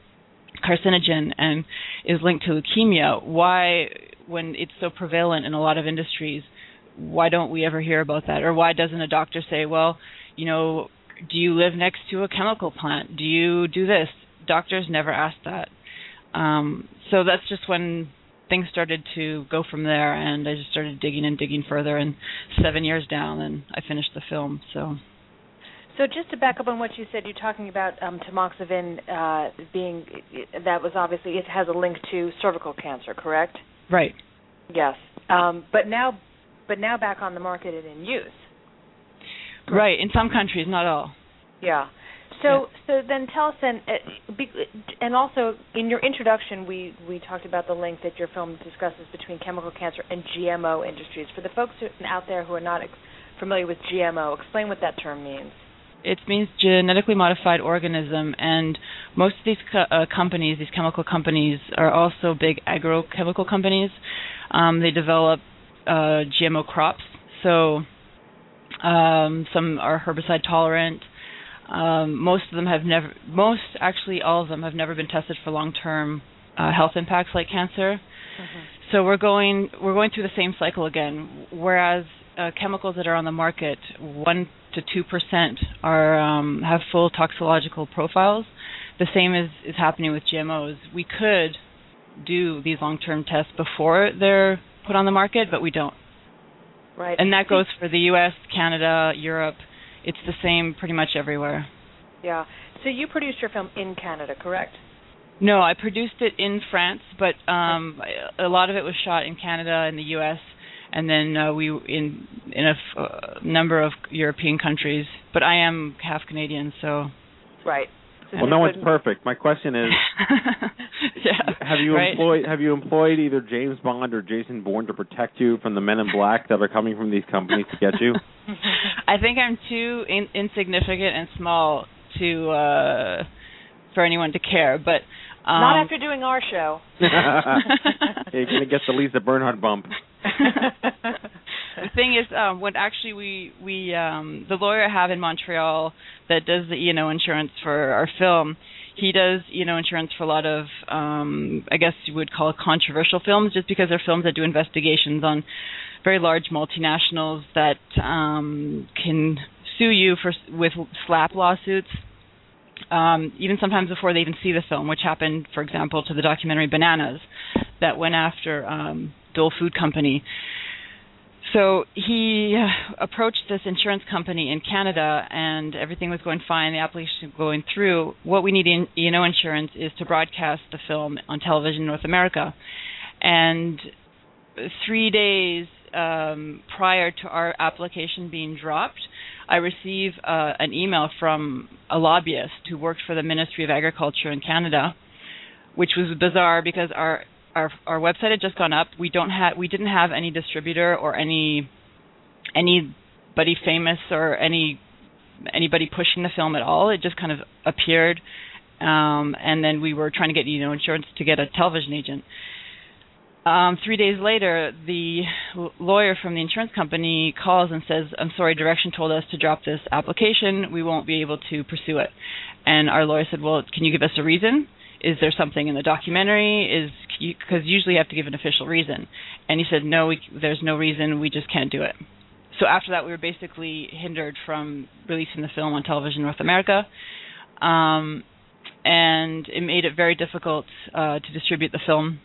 carcinogen and is linked to leukemia, why, when it's so prevalent in a lot of industries, why don't we ever hear about that? Or why doesn't a doctor say, well, you know, do you live next to a chemical plant? Do you do this? Doctors never ask that. Um, so that's just when things started to go from there, and I just started digging and digging further. And seven years down, and I finished the film. So. So just to back up on what you said, you're talking about um, tamoxifen uh, being that was obviously it has a link to cervical cancer, correct? Right. Yes. Um, but now, but now back on the market and in use. Right. In some countries, not all. Yeah. So yeah. so then tell us then, uh, and also in your introduction, we we talked about the link that your film discusses between chemical cancer and GMO industries. For the folks who, out there who are not familiar with GMO, explain what that term means it means genetically modified organism, and most of these co- uh, companies, these chemical companies, are also big agrochemical companies. Um, they develop uh, GMO crops, so um, some are herbicide tolerant. Um, most of them have never, most actually all of them have never been tested for long-term uh, health impacts like cancer. Mm-hmm. So we're going we're going through the same cycle again. Whereas uh, chemicals that are on the market, one to two percent are um, have full toxicological profiles. The same is is happening with GMOs. We could do these long-term tests before they're put on the market, but we don't. Right. And that goes for the U.S., Canada, Europe. It's the same pretty much everywhere. Yeah. So you produced your film in Canada, correct? No, I produced it in France, but um, a lot of it was shot in Canada and the U.S and then uh, we in in a f- uh, number of European countries. But I am half Canadian, so right. So well, no one's perfect. My question is, yeah, have you right? employed have you employed either James Bond or Jason Bourne to protect you from the Men in Black that are coming from these companies to get you? I think I'm too in- insignificant and small to uh for anyone to care, but um, not after doing our show. You're gonna get the Lisa Bernhardt bump. the thing is, um, what actually we we um, the lawyer I have in Montreal that does the E&O insurance for our film. He does you know insurance for a lot of um, I guess you would call it controversial films, just because they're films that do investigations on very large multinationals that um, can sue you for with SLAPP lawsuits. Um, even sometimes before they even see the film, which happened, for example, to the documentary Bananas, that went after um, Dole Food Company. So he approached this insurance company in Canada, and everything was going fine. The application was going through. What we need in E&O insurance is to broadcast the film on television in North America. And three days um, prior to our application being dropped, I received uh, an email from a lobbyist who worked for the Ministry of Agriculture in Canada, which was bizarre because our our our website had just gone up. We don't have we didn't have any distributor or any anybody famous or any anybody pushing the film at all. It just kind of appeared, um, and then we were trying to get you know insurance to get a television agent. Um, three days later, the lawyer from the insurance company calls and says, "I'm sorry, direction told us to drop this application. We won't be able to pursue it." And our lawyer said, "Well, can you give us a reason? Is there something in the documentary? Is because usually you have to give an official reason?" And he said, "No, we, there's no reason. We just can't do it." So after that, we were basically hindered from releasing the film on television in North America. Um, and it made it very difficult uh, to distribute the film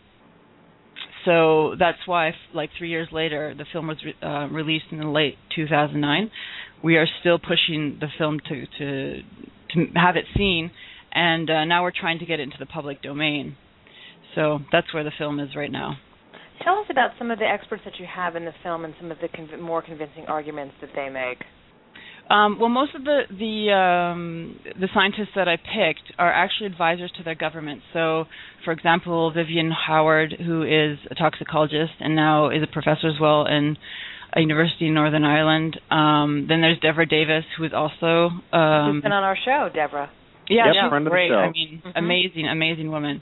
so that's why, like three years later, the film was re- uh, released in the late 2009. We are still pushing the film to to to have it seen, and uh, now we're trying to get it into the public domain. So that's where the film is right now. Tell us about some of the experts that you have in the film and some of the conv- more convincing arguments that they make. Um, well, most of the the um, the scientists that I picked are actually advisors to their government. So, for example, Vyvyan Howard, who is a toxicologist and now is a professor as well in a university in Northern Ireland. Um, then there's Devra Davis, who is also um, who's been on our show, Devra. Yeah, Yep, she's friend of the great. show. I mean, Mhm. amazing, amazing woman.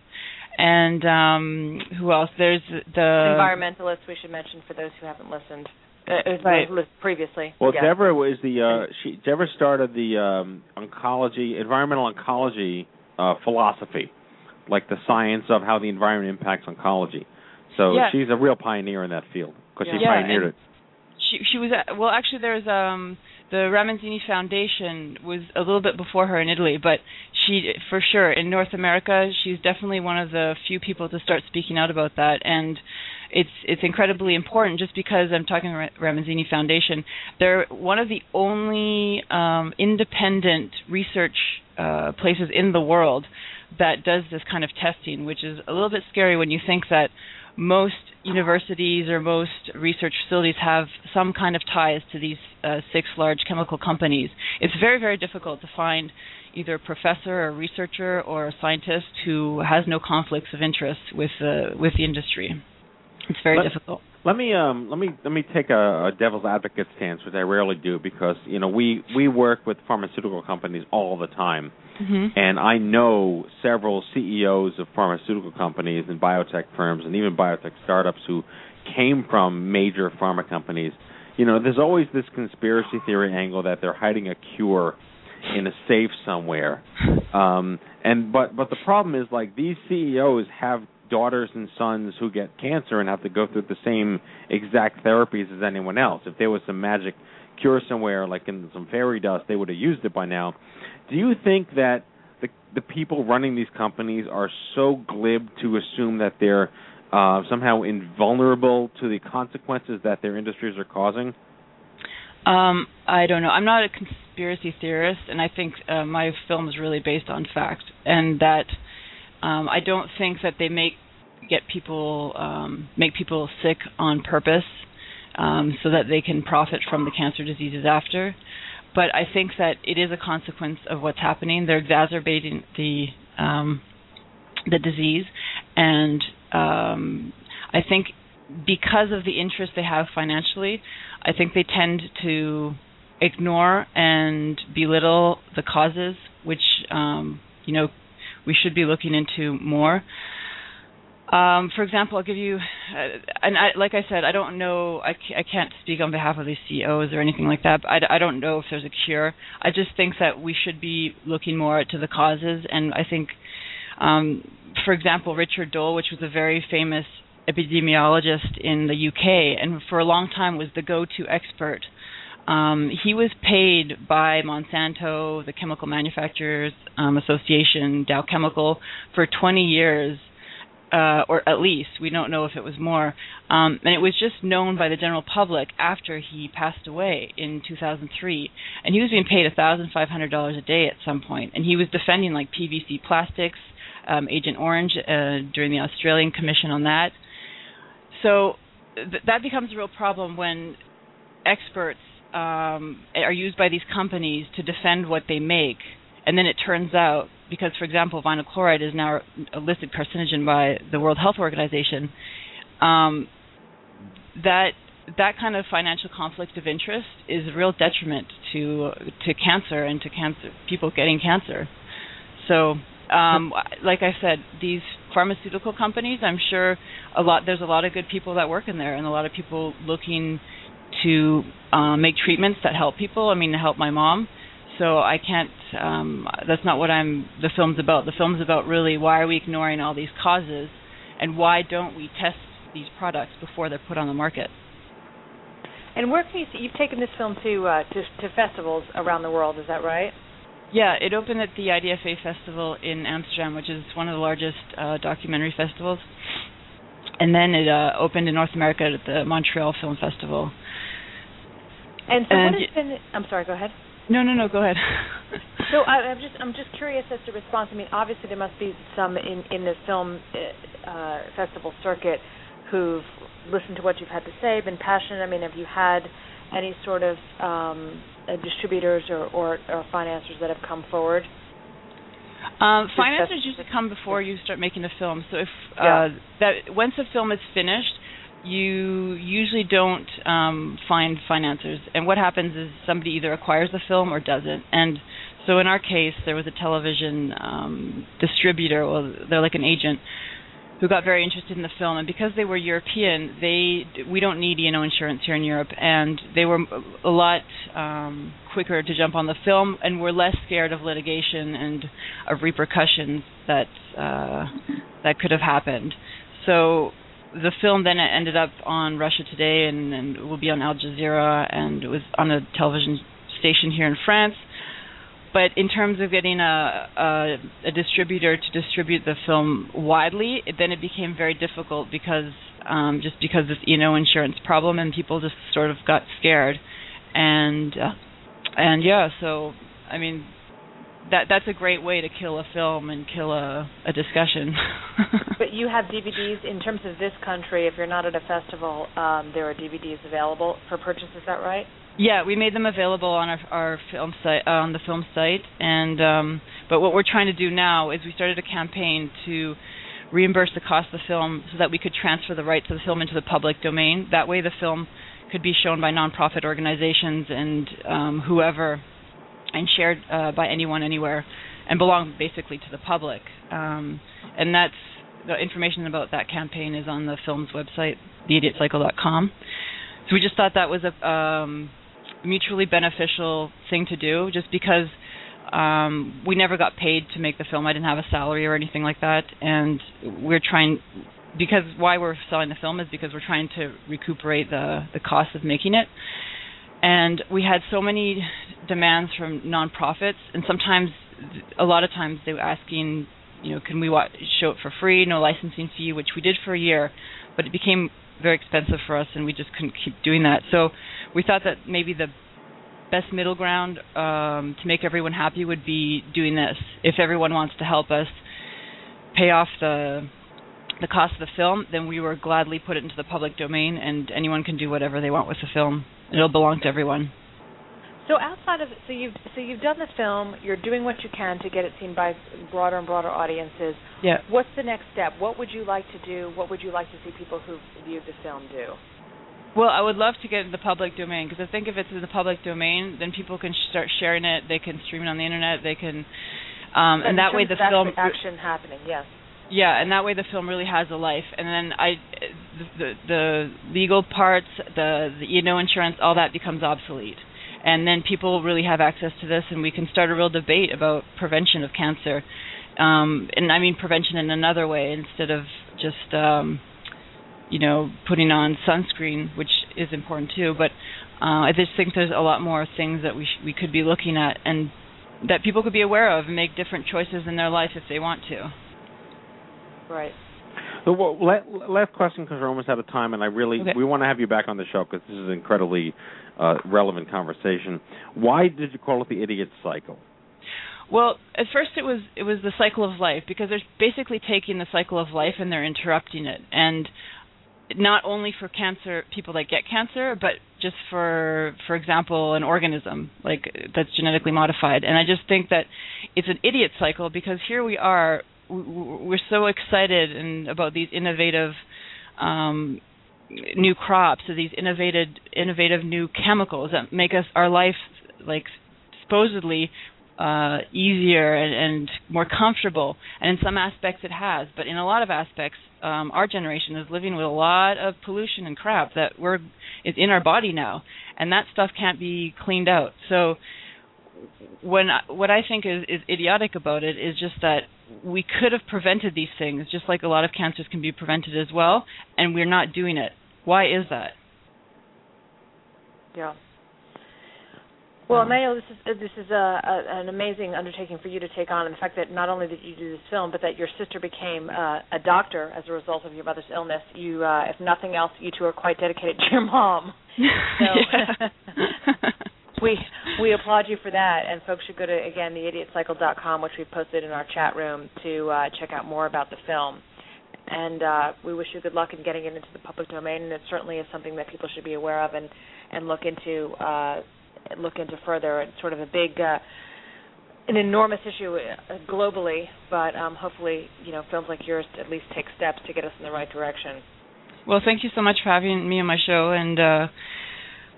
And um who else? There's the Environmentalists, we should mention for those who haven't listened uh, uh, Right. li- previously. Well, Yes. Devra was the uh, she Devra started the um, oncology, environmental oncology uh, philosophy, like the science of how the environment impacts oncology. So Yeah. she's a real pioneer in that field because she pioneered and- it. she she was at, well actually there's um the Ramazzini Foundation was a little bit before her in Italy, but she for sure in North America she's definitely one of the few people to start speaking out about that and it's it's incredibly important just because I'm talking Ra- Ramazzini Foundation. They're one of the only um, independent research uh, places in the world that does this kind of testing, which is a little bit scary when you think that most universities or most research facilities have some kind of ties to these uh, six large chemical companies. It's very, very difficult to find either a professor or a researcher or a scientist who has no conflicts of interest with the with the industry. It's very Let- difficult. Let me um let me let me take a, a devil's advocate stance, which I rarely do because you know we we work with pharmaceutical companies all the time, Mm-hmm. and I know several CEOs of pharmaceutical companies and biotech firms and even biotech startups who came from major pharma companies. You know, there's always this conspiracy theory angle that they're hiding a cure in a safe somewhere. Um and but but the problem is like these CEOs have daughters and sons who get cancer and have to go through the same exact therapies as anyone else. If there was some magic cure somewhere like in some fairy dust, they would have used it by now. Do you think that the the people running these companies are so glib to assume that they're uh, somehow invulnerable to the consequences that their industries are causing? Um, I don't know. I'm not a conspiracy theorist, and I think uh, my film is really based on fact, and that um, I don't think that they make get people um, make people sick on purpose, um, so that they can profit from the cancer diseases after. But I think that it is a consequence of what's happening. They're exacerbating the um, the disease, and um, I think because of the interest they have financially, I think they tend to ignore and belittle the causes, which um, you know we should be looking into more. Um, for example, I'll give you, uh, and I, like I said, I don't know, I, I can't speak on behalf of the CEOs or anything like that. I, I don't know if there's a cure. I just think that we should be looking more to the causes, and I think, um, for example, Richard Doll, which was a very famous epidemiologist in the UK, and for a long time was the go-to expert. Um, he was paid by Monsanto, the Chemical Manufacturers um, Association, Dow Chemical, for 20 years uh, or at least we don't know if it was more. Um, and it was just known by the general public after he passed away in 2003. And he was being paid $1,500 a day at some point. And he was defending like PVC plastics, um, Agent Orange uh, during the Australian Commission on that. So th- that becomes a real problem when experts um, are used by these companies to defend what they make, and then it turns out because, for example, vinyl chloride is now a listed carcinogen by the World Health Organization, um, that that kind of financial conflict of interest is a real detriment to to cancer and to cancer people getting cancer. So, um, like I said, these pharmaceutical companies, I'm sure a lot there's a lot of good people that work in there, and a lot of people looking to uh, make treatments that help people. I mean, to help my mom so I can't. Um, that's not what I'm. The film's about. The film's about really why are we ignoring all these causes, and why don't we test these products before they're put on the market? And where can you see? You've taken this film to uh, to, to festivals around the world. Is that right? Yeah, it opened at the IDFA festival in Amsterdam, which is one of the largest uh, documentary festivals, and then it uh, opened in North America at the Montreal Film Festival. And so, And what has been? I'm sorry. Go ahead. No, no, no. Go ahead. So I, I'm just I'm just curious as to response. I mean, obviously there must be some in in the film uh, festival circuit who've listened to what you've had to say, been passionate. I mean, have you had any sort of um, uh, distributors or, or or financiers that have come forward? Um, financiers usually come before you start making the film. So if uh, Yeah. that once the film is finished, you usually don't um, find financiers. And what happens is somebody either acquires the film or doesn't. And so in our case, there was a television um, distributor, well, they're like an agent, who got very interested in the film. And because they were European, they we don't need E&O insurance here in Europe, and they were a lot um, quicker to jump on the film, and were less scared of litigation and of repercussions that uh, that could have happened. So the film then ended up on Russia Today and, and will be on Al Jazeera and it was on a television station here in France. But in terms of getting a, a, a distributor to distribute the film widely, it, then it became very difficult because um, just because of you know insurance problem and people just sort of got scared, and uh, and yeah, so I mean that that's a great way to kill a film and kill a a discussion. But you have DVDs in terms of this country. If you're not at a festival, um, there are DVDs available for purchase. Is that right? Yeah, we made them available on our our film site uh, on the film site, and um, but what we're trying to do now is we started a campaign to reimburse the cost of the film so that we could transfer the rights of the film into the public domain. That way, the film could be shown by nonprofit organizations and um, whoever, and shared uh, by anyone anywhere, and belong basically to the public. Um, and that's the information about that campaign is on the film's website, theidiotcycle.com. So we just thought that was a um, mutually beneficial thing to do, just because um, we never got paid to make the film. I didn't have a salary or anything like that, and we're trying because why we're selling the film is because we're trying to recuperate the the cost of making it. And we had so many demands from nonprofits, and sometimes, a lot of times, they were asking, you know, can we wa- show it for free, no licensing fee, which we did for a year, but it became very expensive for us, and we just couldn't keep doing that. So we thought that maybe the best middle ground um, to make everyone happy would be doing this. If everyone wants to help us pay off the the cost of the film, then we will gladly put it into the public domain, and anyone can do whatever they want with the film. It'll belong to everyone. So outside of so you've so you've done the film, you're doing what you can to get it seen by broader and broader audiences. Yeah. What's the next step? What would you like to do? What would you like to see people who viewed the film do? Well, I would love to get it in the public domain because I think if it's in the public domain, then people can sh- start sharing it. They can stream it on the internet. They can, um, and that way the film. action happening. Yes. Yeah, and that way the film really has a life. And then I, the the, the legal parts, the, the you know insurance, all that becomes obsolete. And then people really have access to this, and we can start a real debate about prevention of cancer. Um, and I mean prevention in another way instead of just um, you know putting on sunscreen, which is important too. But uh, I just think there's a lot more things that we sh- we could be looking at and that people could be aware of and make different choices in their life if they want to. Right. So, well, la- last question because we're almost out of time, and I really Okay. we want to have you back on the show because this is an incredibly uh, relevant conversation. Why did you call it the idiot cycle? Well, at first it was it was the cycle of life because they're basically taking the cycle of life and they're interrupting it, and not only for cancer people that get cancer, but just for for example an organism like that's genetically modified. And I just think that it's an idiot cycle because here we are we're so excited and about these innovative um new crops or these innovative innovative new chemicals that make us our life like supposedly uh easier and, and more comfortable. And in some aspects it has but in a lot of aspects um our generation is living with a lot of pollution and crap that we're is in our body now. And that stuff can't be cleaned out. So when I, what I think is, is idiotic about it is just that we could have prevented these things, just like a lot of cancers can be prevented as well, and we're not doing it. Why is that? Yeah. Well, Emmanuelle, this is uh, this is a, a, an amazing undertaking for you to take on, and the fact that not only did you do this film, but that your sister became uh, a doctor as a result of your mother's illness. You, uh, if nothing else, you two are quite dedicated to your mom. So we we applaud you for that, and folks should go to again theidiotcycle.com, which we've posted in our chat room to uh, check out more about the film. And uh, we wish you good luck in getting it into the public domain, and it certainly is something that people should be aware of and and look into uh, look into further. It's sort of a big, uh, an enormous issue uh, globally, but um, hopefully, you know, films like yours at least take steps to get us in the right direction. Well, thank you so much for having me on my show, and uh,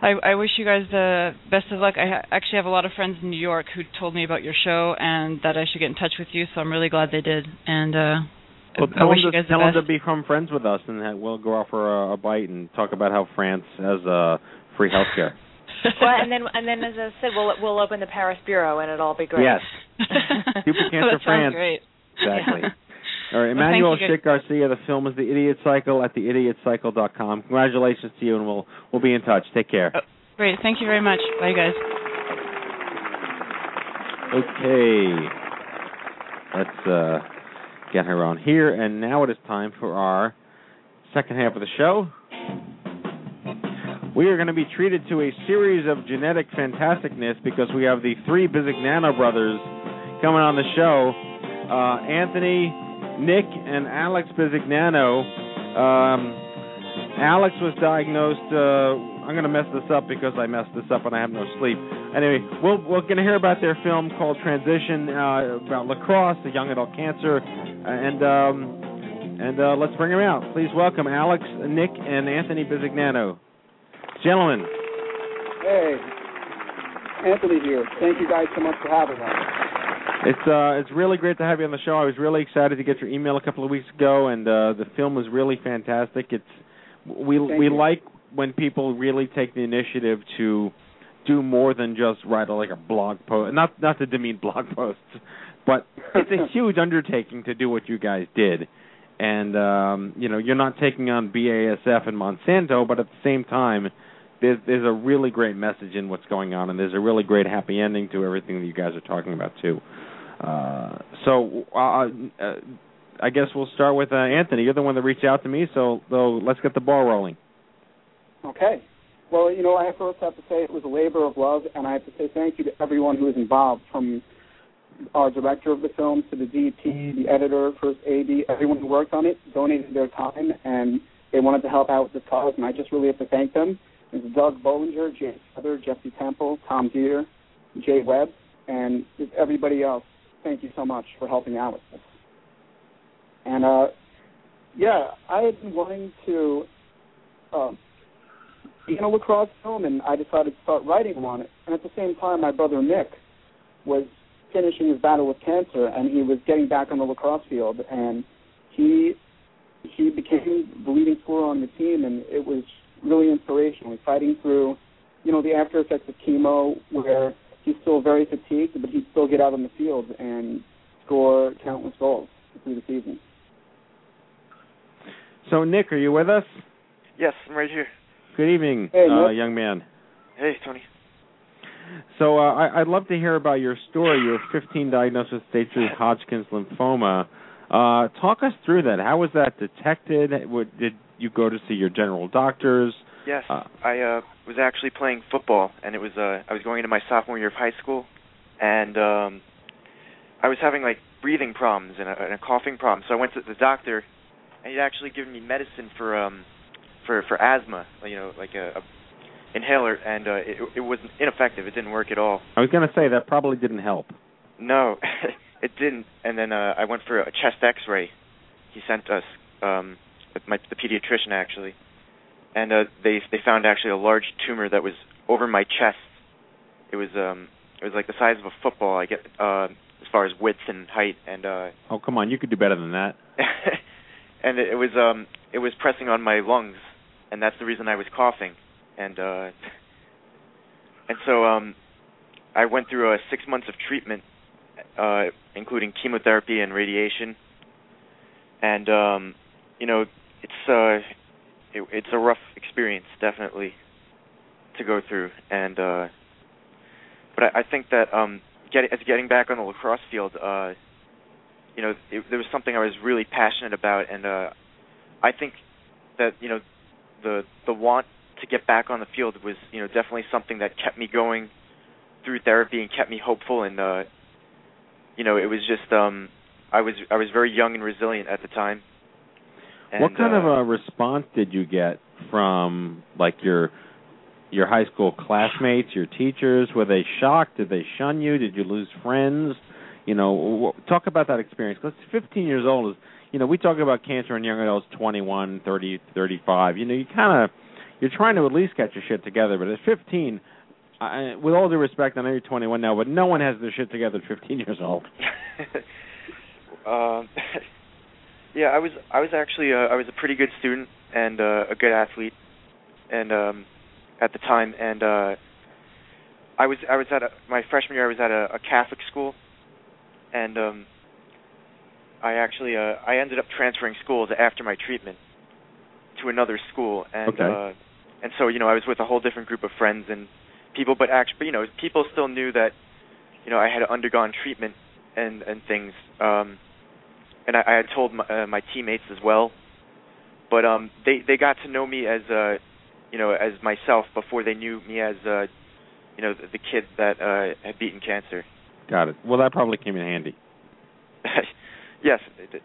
I, I wish you guys the best of luck. I ha- actually have a lot of friends in New York who told me about your show and that I should get in touch with you, so I'm really glad they did. And uh, Well, I tell wish them you to, guys the tell them to become friends with us, and that we'll go out for a, a bite and talk about how France has uh, free health care. well, and then and then as I said, we'll we'll open the Paris bureau, and it'll all be great. Yes. Stupid Cancer France. great. Exactly. All right, Well, Emmanuelle guys. Schick Garcia. The film is The Idiot Cycle at theidiotcycle.com. Congratulations to you, and we'll we'll be in touch. Take care. Great. Thank you very much. Bye, guys. Okay. Let's uh, get her on here, and now it is time for our second half of the show. We are going to be treated to a series of genetic fantasticness because we have the three Bisignano brothers coming on the show. Uh, Anthony, Nick, and Alex Bisignano. Um, Alex was diagnosed. Uh, I'm going to mess this up because I messed this up and I have no sleep. Anyway, we'll, we're going to hear about their film called Transition uh, about lacrosse, the young adult cancer, and um, and uh, let's bring them out. Please welcome Alex, Nick, and Anthony Bisignano. Gentlemen, Hey, Anthony here. Thank you guys so much for having us. It's uh, it's really great to have you on the show. I was really excited to get your email a couple of weeks ago, and uh, the film was really fantastic. It's we Thank we you. like when people really take the initiative to do more than just write a, like a blog post. Not not to demean blog posts, but it's a huge undertaking to do what you guys did. And um, you know, you're not taking on BASF and Monsanto, but at the same time, there's there's a really great message in what's going on, and there's a really great happy ending to everything that you guys are talking about too. Uh, so uh, uh, I guess we'll start with uh, Anthony. You're the one that reached out to me, so let's get the ball rolling. Okay. Well, you know, I first have to say it was a labor of love, and I have to say thank you to everyone who was involved, from our director of the film to the DP, the editor, first AD, everyone who worked on it donated their time, and they wanted to help out with this cause, and I just really have to thank them. It's Doug Bollinger, Jay Feather, Jesse Temple, Tom Deere, Jay Webb, and everybody else. Thank you so much for helping out with this. And uh, yeah, I had been wanting to um, be in a lacrosse film, and I decided to start writing one. And at the same time, my brother Nick was finishing his battle with cancer, and he was getting back on the lacrosse field. And he he became the leading scorer on the team, and it was really inspirational. He's fighting through, you know, the after effects of chemo, where he's still very fatigued, but he'd still get out on the field and score countless goals through the season. So, Nick, are you with us? Yes, I'm right here. Good evening, Hey, uh, young man. Hey, Tony. So, uh, I, I'd love to hear about your story. You were 15, diagnosed with stage three Hodgkin's lymphoma. Uh, talk us through that. How was that detected? What, did you go to see your general doctors? Yes, Uh, I uh was actually playing football, and it was uh I was going into my sophomore year of high school, and um I was having like breathing problems and a, and a coughing problem. So I went to the doctor, and he'd actually given me medicine for um for for asthma, you know, like a, a inhaler, and uh it it was ineffective. It didn't work at all. I was going to say that probably didn't help. No, it didn't. And then uh, I went for a chest X-ray. He sent us, um, my the pediatrician actually, and uh, they they found actually a large tumor that was over my chest. It was um it was like the size of a football. I get uh, as far as width and height, and uh, Oh, come on, you could do better than that. and it, it was um it was pressing on my lungs, and that's the reason I was coughing. And uh, and so um, I went through uh, six months of treatment, uh, including chemotherapy and radiation. And um, you know, it's uh, it, it's a rough experience, definitely, to go through. And uh, but I, I think that um, getting as getting back on the lacrosse field, uh, you know, it, there was something I was really passionate about, and uh, I think that you know, the the want to get back on the field was you know definitely something that kept me going through therapy and kept me hopeful and uh you know it was just um I was I was very young and resilient at the time. And, what kind uh, of a response did you get from like your your high school classmates, your teachers? Were they shocked? Did they shun you? Did you lose friends? You know, talk about that experience. Because 15 years old is, you know, we talk about cancer in young adults 21, 30, 35. You know, you kind of you're trying to at least get your shit together. But at 15, I, with all due respect, I know you're 21 now, but no one has their shit together at 15 years old. um yeah, I was I was actually uh, I was a pretty good student and uh, a good athlete and um at the time and uh I was I was at a, my freshman year I was at a, a Catholic school and um I actually uh I ended up transferring schools after my treatment to another school and Okay. uh and so you know I was with a whole different group of friends and people but actually you know people still knew that you know I had undergone treatment and and things um and I, I had told my, uh, my teammates as well but um they they got to know me as uh you know as myself before they knew me as uh you know the, the kid that uh had beaten cancer Got it. Well, that probably came in handy. yes it did.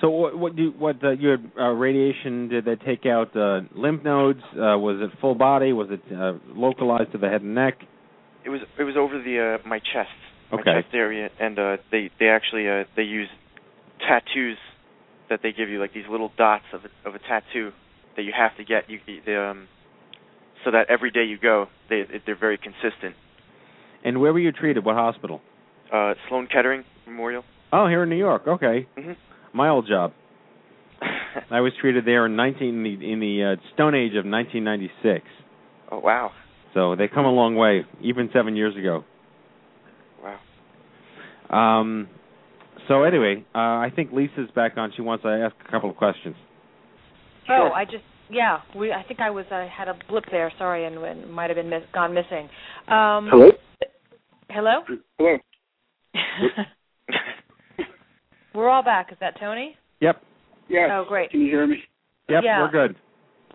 So what what do what uh, you had uh, radiation? Did they take out uh, lymph nodes? Uh, was it full body? Was it uh, localized to the head and neck? it was it was over the uh my chest my chest area and uh they they actually uh they use tattoos that they give you like these little dots of a, of a tattoo that you have to get you they, um so that every day you go they they're very consistent And where were you treated? What hospital? uh Sloan Kettering Memorial Oh, here in New York. Okay, mhm my old job. I was treated there in 19 in the, in the uh, Stone Age of 1996. oh wow So they come a long way, even seven years ago. wow Um, so anyway, uh, I think Lisa's back on. She wants to ask a couple of questions. Oh, I just yeah. We I think I was I had a blip there. Sorry, and, and might have been miss, gone missing. Um, Hello? Hello. Hello. We're all back. Is that Tony? Yep. Yes. Oh, great. Can you hear me? Yep, Yeah. we're good.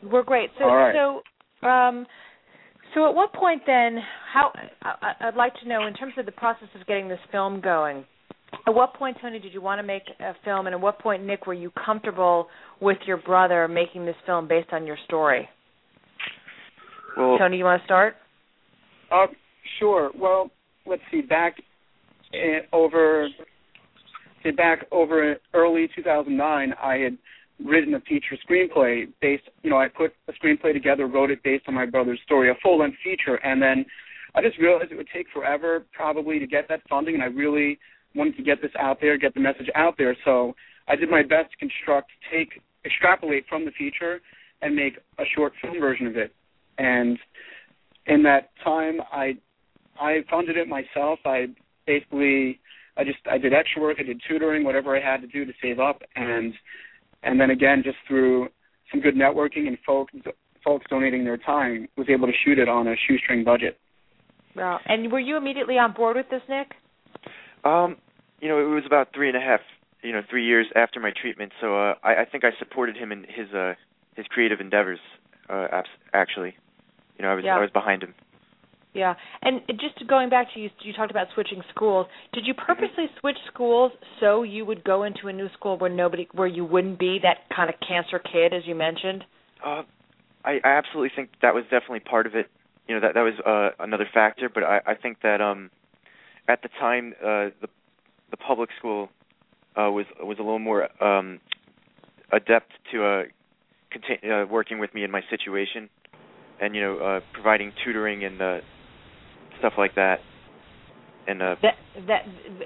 We're great. So All right. so um so at what point then how I, I'd like to know in terms of the process of getting this film going. At what point, Tony, did you want to make a film, and at what point, Nick, were you comfortable with your brother making this film based on your story? well Tony, you want to start? Uh, sure. Well, let's see. Back in, over, say back over early 2009, I had written a feature screenplay based. You know, I put a screenplay together, wrote it based on my brother's story, a full-length feature, and then I just realized it would take forever, probably, to get that funding, and I really wanted to get this out there, get the message out there. So I did my best to construct, take, extrapolate from the feature, and make a short film version of it. And in that time, I I funded it myself. I basically I just I did extra work, I did tutoring, whatever I had to do to save up, and and then again just through some good networking and folks folks donating their time was able to shoot it on a shoestring budget. Wow. And were you immediately on board with this, Nick? Um, you know, it was about three and a half, you know, three years after my treatment. So uh, I, I think I supported him in his uh, his creative endeavors. Uh, actually, you know, I was Yeah. I was behind him. Yeah, and just going back to you, you talked about switching schools. Did you purposely switch schools so you would go into a new school where nobody, where you wouldn't be that kind of cancer kid, as you mentioned? Uh, I, I absolutely think that was definitely part of it. You know, that that was uh, another factor. But I, I think that um, at the time, uh, the the public school uh, was was a little more um, adept to uh, contain, uh, working with me in my situation, and you know, uh, providing tutoring and uh, stuff like that. And uh, That, that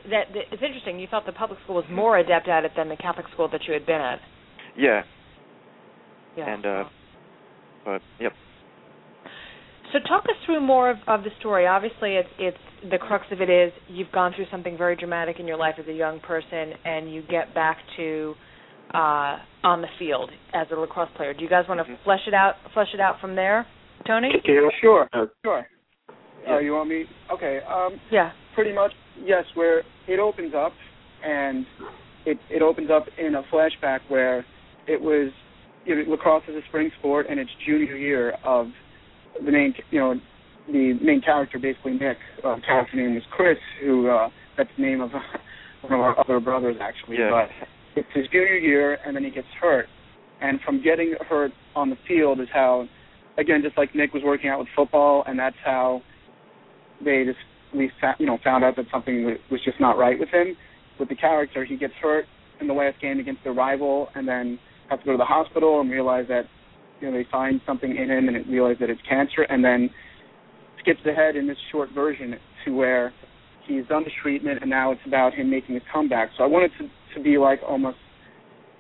that that it's interesting. You thought the public school was more adept at it than the Catholic school that you had been at. yeah, Yeah. and uh, but yep. So talk us through more of, of the story. Obviously, it's it's the crux of it is you've gone through something very dramatic in your life as a young person, and you get back to uh, on the field as a lacrosse player. Do you guys want to flesh it out? Flesh it out from there, Tony? Sure, sure. Uh, you want me? Okay. Um, yeah. Pretty much, yes. Where it opens up, and it it opens up in a flashback where it was you know, lacrosse is a spring sport, and it's junior year of the main, you know, the main character, basically Nick. Uh, character name was Chris, who uh, that's the name of one of our other brothers, actually. Yeah. But it's his junior year, and then he gets hurt. And from getting hurt on the field is how, again, just like Nick was working out with football, and that's how they just we you know found out that something was just not right with him. With the character, he gets hurt in the last game against their rival, and then has to go to the hospital and realize that you know they find something in him and it realize that it's cancer, and then skips ahead in this short version to where he's done his treatment and now it's about him making his comeback. So I wanted to to be like almost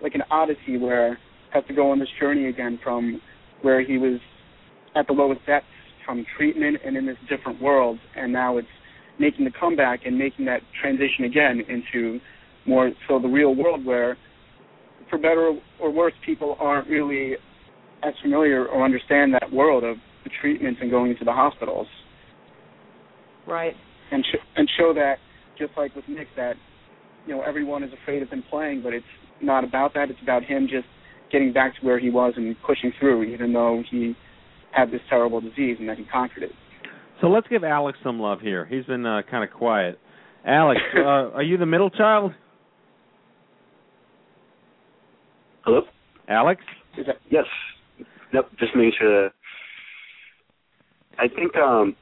like an odyssey where has to go on this journey again from where he was at the lowest depths from treatment and in this different world and now it's making the comeback and making that transition again into more so the real world where for better or worse people aren't really as familiar or understand that world of the treatments and going into the hospitals Right. and sh- and show that just like with Nick that you know everyone is afraid of him playing, but it's not about that. It's about him just getting back to where he was and pushing through, even though he had this terrible disease and that he conquered it. So let's give Alex some love here. He's been uh, kind of quiet. Alex, uh, are you the middle child? Hello? Alex? Yes. Yep, just making sure that I think um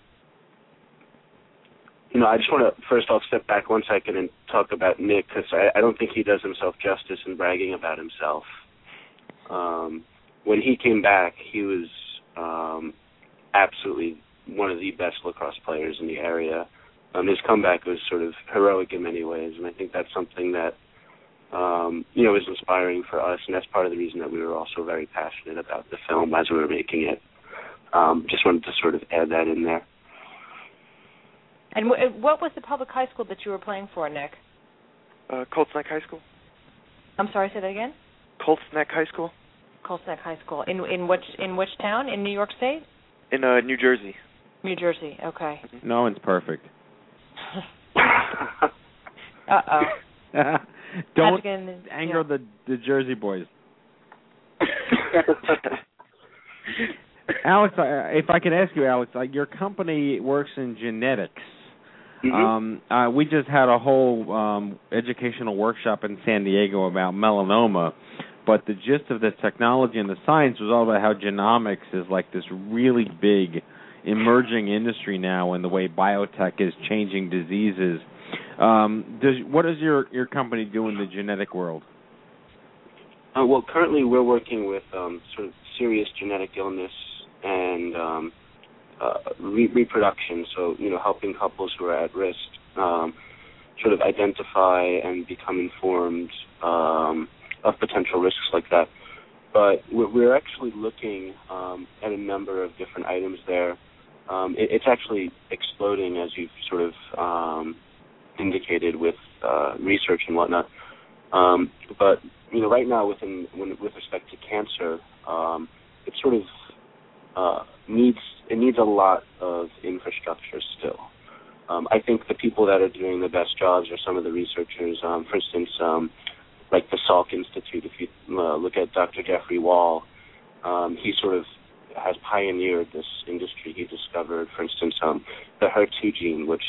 you know, I just want to first off step back one second and talk about Nick because I, I don't think he does himself justice in bragging about himself. Um, when he came back, he was um, absolutely one of the best lacrosse players in the area. Um, his comeback was sort of heroic in many ways, and I think that's something that um, you know is inspiring for us, and that's part of the reason that we were also very passionate about the film as we were making it. Um, just wanted to sort of add that in there. And w- what was the public high school that you were playing for, Nick? Uh, Colts Neck High School. I'm sorry, say that again. Colts Neck High School Colts Neck High School. In in which in which town? In New York State? in uh, New Jersey. New Jersey. Okay. No one's perfect. Uh oh. Don't Again, anger the the Jersey boys. Alex, if I could ask you, Alex, uh, your company works in genetics. Mhm. Um, uh, we just had a whole um, educational workshop in San Diego about melanoma, but the gist of the technology and the science was all about how genomics is like this really big emerging industry now, and the way biotech is changing diseases. Um, does what does your your company do in the genetic world? Uh, well, currently we're working with um, sort of serious genetic illness and um, uh, re- reproduction. So, you know, helping couples who are at risk um, sort of identify and become informed um, of potential risks like that. But we're, we're actually looking um, at a number of different items there. Um, it, it's actually exploding, as you've sort of um, indicated, with uh, research and whatnot. Um, but you know, right now, within when, with respect to cancer, um, it sort of uh, needs it needs a lot of infrastructure still. Um, I think the people that are doing the best jobs are some of the researchers. Um, for instance, um, like the Salk Institute. If you uh, look at Dr. Jeffrey Wall, um, he sort of has pioneered this industry. He discovered, for instance, um, the HER2 gene, which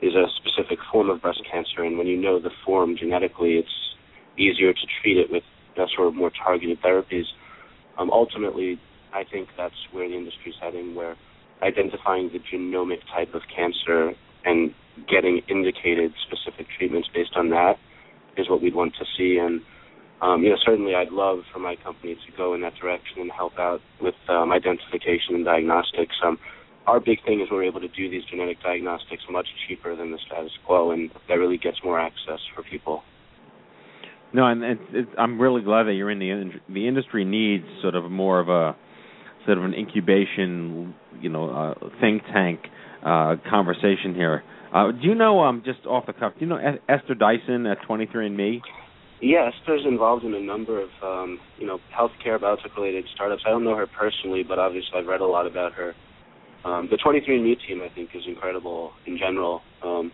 is a specific form of breast cancer, and when you know the form genetically, it's easier to treat it with uh, sort of more targeted therapies. Um, ultimately, I think that's where the industry is heading, where identifying the genomic type of cancer and getting indicated specific treatments based on that is what we'd want to see. And um, you know, certainly, I'd love for my company to go in that direction and help out with um, identification and diagnostics. Um, our big thing is we're able to do these genetic diagnostics much cheaper than the status quo, and that really gets more access for people. No, and it's, it's, I'm really glad that you're in the in, the industry needs sort of more of a sort of an incubation, you know, uh, think tank uh, conversation here. Uh, do you know, um, just off the cuff, do you know Esther Dyson at 23andMe? Yeah, Esther's involved in a number of, um, you know, healthcare biotech-related startups. I don't know her personally, but obviously I've read a lot about her. Um, the 23andMe team, I think, is incredible in general. Um,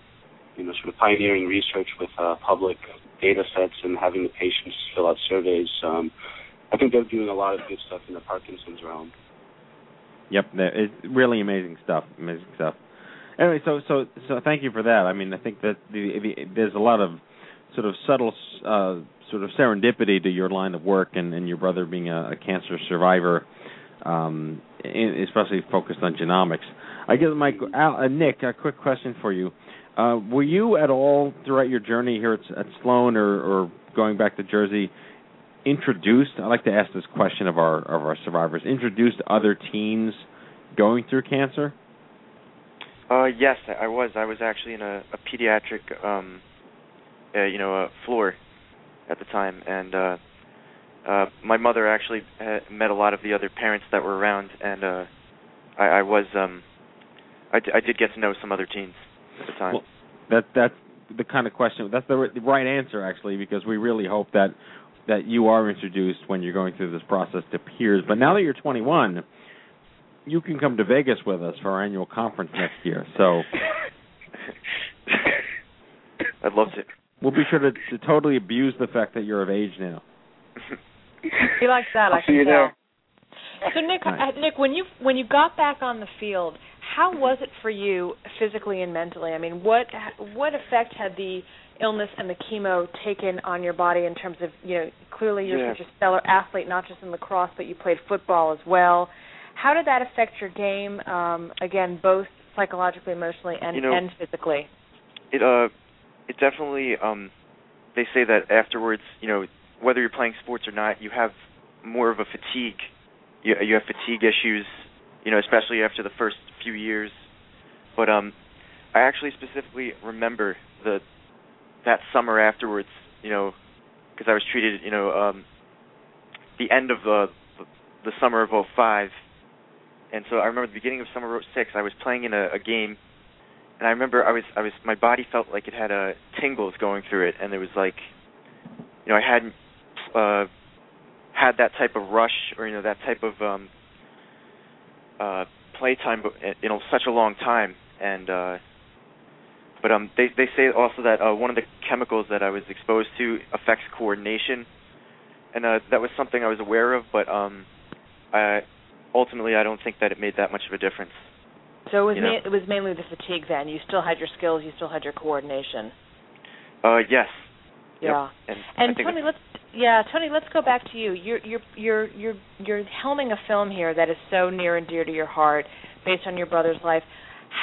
you know, sort of pioneering research with uh, public data sets and having the patients fill out surveys. Um, I think they're doing a lot of good stuff in the Parkinson's realm. Yep, it's really amazing stuff. Amazing stuff. Anyway, so so so thank you for that. I mean, I think that the, the, there's a lot of sort of subtle uh, sort of serendipity to your line of work, and, and your brother being a, a cancer survivor, um, especially focused on genomics. I guess, Mike, uh, Nick, a quick question for you. Uh, were you at all throughout your journey here at, at Sloan or, or going back to Jersey introduced? I like to ask this question of our of our survivors. Introduced other teens going through cancer? Uh, yes, I was. I was actually in a, a pediatric, um, uh, you know, a floor at the time, and uh, uh, my mother actually met a lot of the other parents that were around, and uh, I, I was, um, I, d- I did get to know some other teens at the time. Well, that that's the kind of question. That's the, the right answer actually, because we really hope that that you are introduced when you're going through this process to peers. But now that you're 21, you can come to Vegas with us for our annual conference next year. So I'd love to. We'll be sure to, to totally abuse the fact that you're of age now. he likes that. I'll I see you tell. there. So Nick, uh, Nick, when you when you got back on the field, how was it for you physically and mentally? I mean, what what effect had the illness and the chemo taken on your body in terms of you know clearly you're Yeah. such a stellar athlete, not just in lacrosse, but you played football as well. How did that affect your game? Um, again, both psychologically, emotionally, and You know- and physically. It uh, it definitely um, they say that afterwards, you know, whether you're playing sports or not, you have more of a fatigue. You you have fatigue issues, you know, especially after the first few years. But um, I actually specifically remember the that summer afterwards, you know, because I was treated, you know, um, the end of the the summer of '05, and so I remember the beginning of summer of '06. I was playing in a, a game, and I remember I was I was my body felt like it had uh, tingles going through it, and it was like, you know, I hadn't uh, had that type of rush or you know that type of um, uh, playtime you know, such a long time, and uh, but um, they they say also that uh, one of the chemicals that I was exposed to affects coordination, and uh, that was something I was aware of, but um, I ultimately I don't think that it made that much of a difference. So it was You know. ma- it was mainly the fatigue. Then you still had your skills, you still had your coordination. Uh, yes. Yep. Yeah. And, And I think Tony, let's yeah, Tony, let's go back to you. You're you're you're you're you're helming a film here that is so near and dear to your heart, based on your brother's life.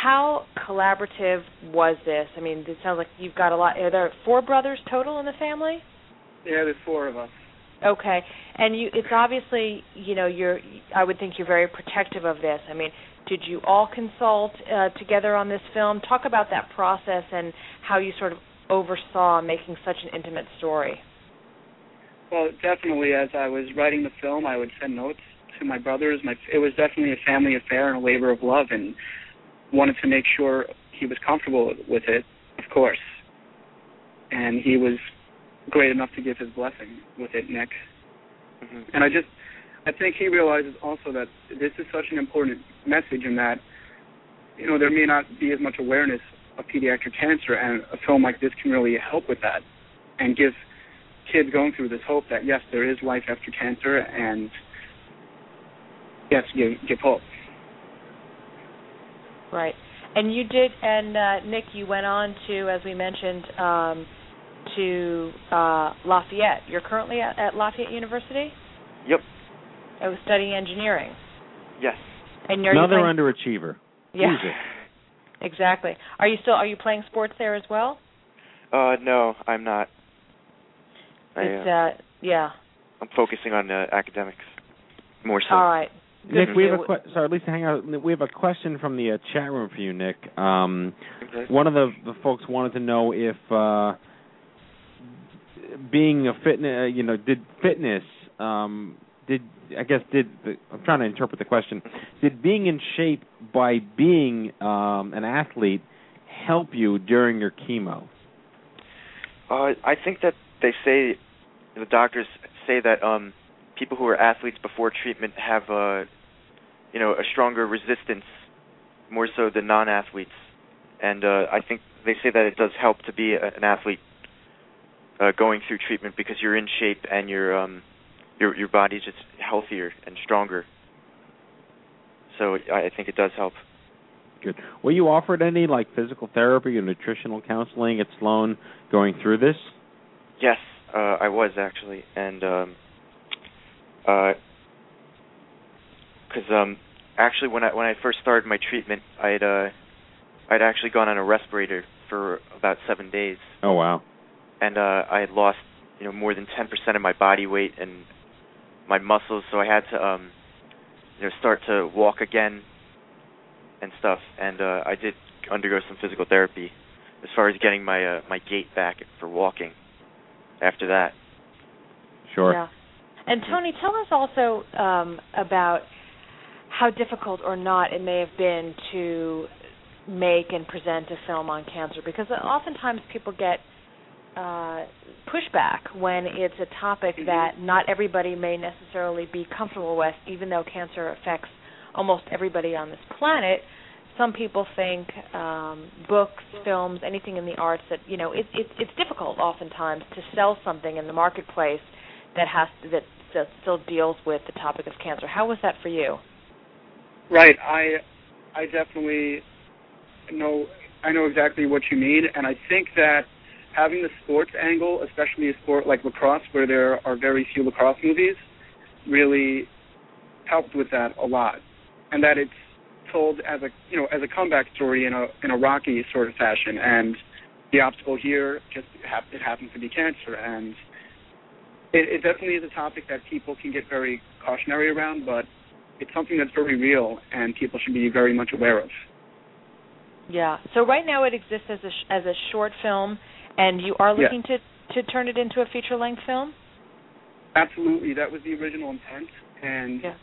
How collaborative was this? I mean, it sounds like you've got a lot. Are there four brothers total in the family? Yeah, there's four of us. Okay, and you it's obviously you know you're I would think you're very protective of this. I mean, did you all consult uh, together on this film? Talk about that process and how you sort of oversaw making such an intimate story? Well, definitely. As I was writing the film, I would send notes to my brothers. My it was definitely a family affair and a labor of love, and wanted to make sure he was comfortable with it, of course. And he was great enough to give his blessing with it, Nick. Mm-hmm. And I just, I think he realizes also that this is such an important message, and that, you know, there may not be as much awareness of pediatric cancer, and a film like this can really help with that, and give kids going through this hope that yes, there is life after cancer, and yes, give give hope. Right. And you did, and uh, Nick, you went on to, as we mentioned, um, to uh, Lafayette. You're currently at, at Lafayette University. Yep. I was studying engineering. Yes. And you're Another you playing, underachiever. Yeah. Who's? Exactly. Are you still? Are you playing sports there as well? Uh, no, I'm not. I, It's uh, uh, yeah. I'm focusing on uh, academics more so. All right. Good Nick, we have a que- sorry, Lisa, hang out. We have a question from the uh, chat room for you, Nick. Um, Okay. one of the, the folks wanted to know if uh, being a fitness, uh, you know, did fitness, um, did I guess did the, I'm trying to interpret the question. Did being in shape by being um, an athlete help you during your chemo? Uh, I think that they say the doctors say that um, people who are athletes before treatment have uh, you know a stronger resistance more so than non-athletes, and uh, I think they say that it does help to be a, an athlete uh, going through treatment because you're in shape and your um, your your body's just healthier and stronger. So I I think it does help. Good. Were you offered any like physical therapy or nutritional counseling at Sloan going through this? Yes, uh, I was actually, and um, uh 'cause um, actually when I when I first started my treatment, I'd uh, I'd actually gone on a respirator for about seven days, Oh wow. and uh, I had lost you know more than ten percent of my body weight and my muscles, so I had to um, you know start to walk again and stuff, and uh, I did undergo some physical therapy as far as getting my uh, my gait back for walking. After that. Sure. Yeah. And Tony, tell us also um, about how difficult or not it may have been to make and present a film on cancer, because oftentimes people get uh, pushback when it's a topic that not everybody may necessarily be comfortable with, even though cancer affects almost everybody on this planet. Some people think um, books, films, anything in the arts that you know it, it, it's difficult oftentimes to sell something in the marketplace that has that, that still deals with the topic of cancer. How was that for you? Right. I I definitely know I know exactly what you mean, and I think that having the sports angle, especially a sport like lacrosse, where there are very few lacrosse movies, really helped with that a lot, and that it's told as a you know as a comeback story in a in a rocky sort of fashion, and the obstacle here just hap- it happens to be cancer, and it, it definitely is a topic that people can get very cautionary around, but it's something that's very real and people should be very much aware of. Yeah. So right now it exists as a sh- as a short film, and you are Yeah. looking to to turn it into a feature length film. Absolutely, that was the original intent, and Yeah.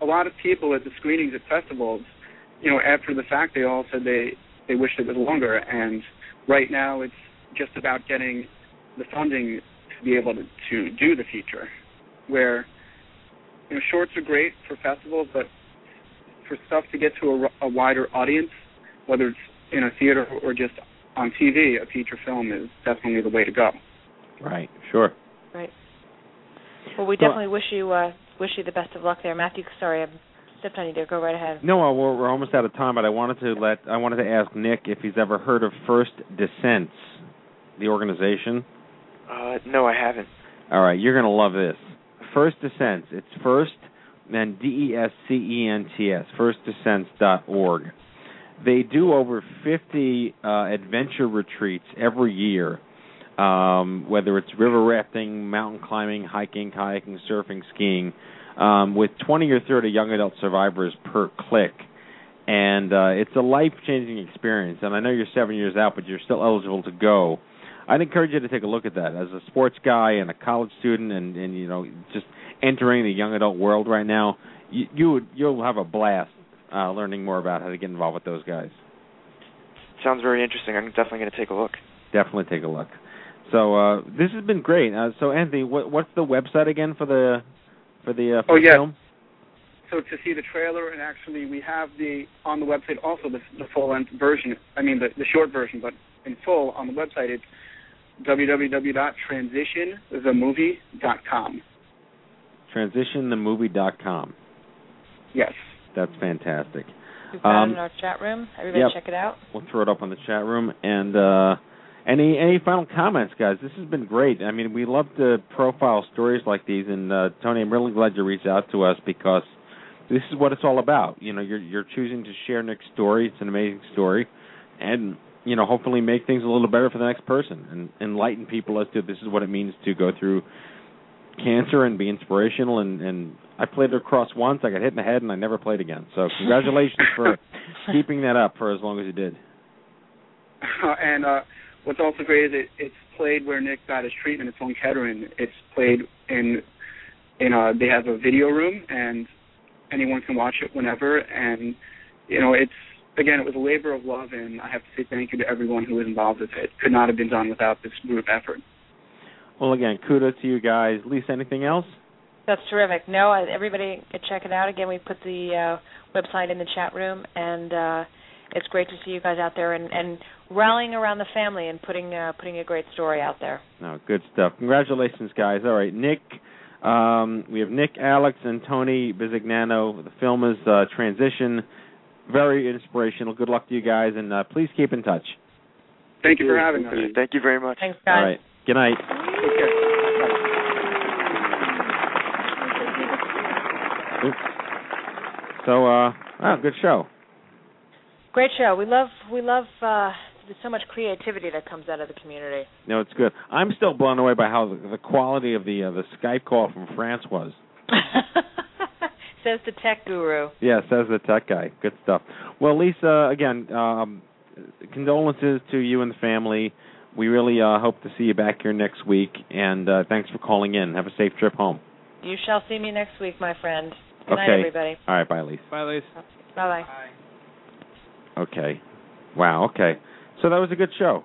a lot of people at the screenings at festivals, you know, after the fact, they all said they they wished it was longer, and right now it's just about getting the funding to be able to to do the feature, where you know shorts are great for festivals, but for stuff to get to a, a wider audience, whether it's in a theater or just on TV, a feature film is definitely the way to go. Right. Sure. Right. Well, we So- definitely wish you uh, wish you the best of luck there, Matthew. Sorry, I stepped on you there. Go right ahead. No, well, we're, we're almost out of time, but I wanted to let I wanted to ask Nick if he's ever heard of First Descents, the organization. Uh, no, I haven't. All right, you're gonna love this. First Descents. It's first and D E S C E N T S. FirstDescents.org. They do over 50 uh, adventure retreats every year, um, whether it's river rafting, mountain climbing, hiking, kayaking, surfing, skiing, um, with 20 or 30 young adult survivors per click. And uh, it's a life changing experience. And I know you're seven years out, but you're still eligible to go. I'd encourage you to take a look at that. As a sports guy and a college student, and and you know just entering the young adult world right now, you, you would you'll have a blast uh, learning more about how to get involved with those guys. Sounds very interesting. I'm definitely going to take a look. Definitely take a look. So uh, this has been great. Uh, so Anthony, what, what's the website again for the for the, uh, for Oh, the yeah. film? So to see the trailer, and actually we have the on the website also the, the full length version. I mean the, the short version, but in full on the website it's www.transitionthemovie.com. Transitionthemovie.com. Yes. That's fantastic. We've got Um, it in our chat room. Everybody yep. check it out. We'll throw it up on the chat room. And uh, any any final comments, guys? This has been great. I mean, we love to profile stories like these. And uh, Tony, I'm really glad you reached out to us because this is what it's all about. You know, you're you're choosing to share Nick's story. It's an amazing story, and you know, hopefully make things a little better for the next person and enlighten people as to this is what it means to go through cancer and be inspirational and and I played lacrosse once. I got hit in the head and I never played again. So congratulations for keeping that up for as long as you did. and uh, what's also great is it, it's played where Nick got his treatment. It's on Kettering. It's played in in uh they have a video room and anyone can watch it whenever. And you know it's again it was a labor of love and I have to say thank you to everyone who was involved with it. Could not have been done without this group effort. Well, again, kudos to you guys. Lisa, anything else? That's terrific. No, everybody can check it out. Again, we put the uh, website in the chat room, and uh, it's great to see you guys out there and, and rallying around the family and putting uh, putting a great story out there. No, good stuff. Congratulations, guys. All right, Nick. Um, we have Nick, Alex, and Tony Bisignano. The film is uh, Transition. Very inspirational. Good luck to you guys, and uh, please keep in touch. Thank you for having us. Thank you very much. Thanks, guys. All right. Good night. Oops. So, uh, wow, good show. Great show. We love we love uh, there's so much creativity that comes out of the community. No, it's good. I'm still blown away by how the, the quality of the uh, the Skype call from France was. Says the tech guru. Yeah, says the tech guy. Good stuff. Well, Lisa, again, um, condolences to you and the family. We really uh, hope to see you back here next week, and uh, thanks for calling in. Have a safe trip home. You shall see me next week, my friend. Good okay. night, everybody. All right, bye, Lisa. Bye, Lisa. Bye bye. Okay. Wow. Okay. So that was a good show.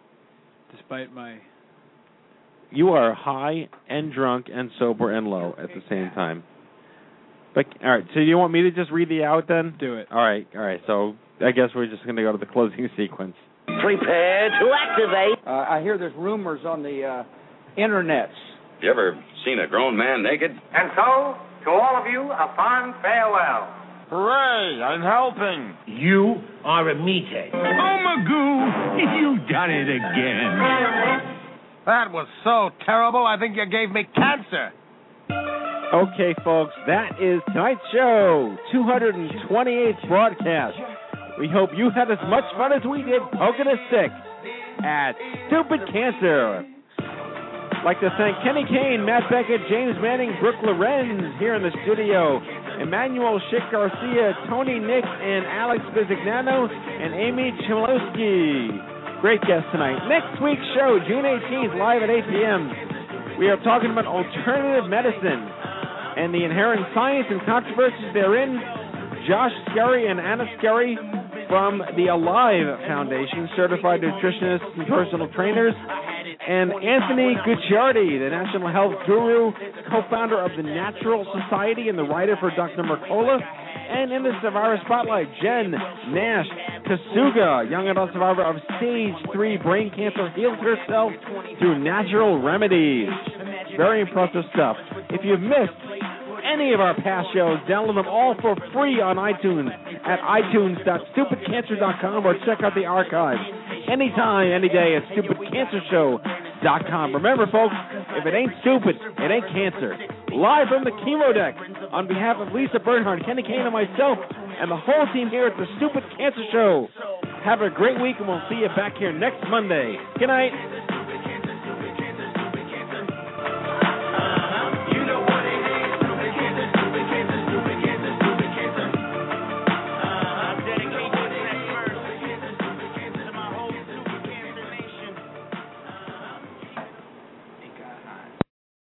Despite my You are high and drunk and sober and low at the same time. But all right. So you want me to just read the out then? do it. All right. All right. So I guess we're just going to go to the closing sequence. Prepare to activate. Uh, I hear there's rumors on the uh, internets. You ever seen a grown man naked? And so, to all of you, a fond farewell. Hooray, I'm helping. You are a meathead. Oh, Magoo, you've done it again. That was so terrible, I think you gave me cancer. Okay, folks, that is tonight's show, 228th broadcast. We hope you had as much fun as we did poking a stick at Stupid Cancer. Like to thank Kenny Kane, Matt Beckett, James Manning, Brooke Lorenz here in the studio, Emmanuelle Schick Garcia, Tony Nick, and Alex Bisignano, and Amy Chmielewski. Great guest tonight. Next week's show, June 18th, live at 8 p.m. We are talking about alternative medicine and the inherent science and controversies therein. Josh Skerry and Anna Skerry from the Alive Foundation, certified nutritionists and personal trainers, and Anthony Gucciardi, the national health guru, co-founder of the Natural Society and the writer for Dr. Mercola. And in the Survivor Spotlight, Jen Nash Kasuga, young adult survivor of stage 3 brain cancer, healed herself through natural remedies. Very impressive stuff. If you've missed any of our past shows, download them all for free on iTunes at itunes.stupidcancer.com or check out the archives anytime, any day at stupidcancershow.com. Remember, folks, if it ain't stupid, it ain't cancer. Live from the chemo deck, on behalf of Lisa Bernhardt, Kenny Kane, and myself, and the whole team here at the Stupid Cancer Show, have a great week, and we'll see you back here next Monday. Good night.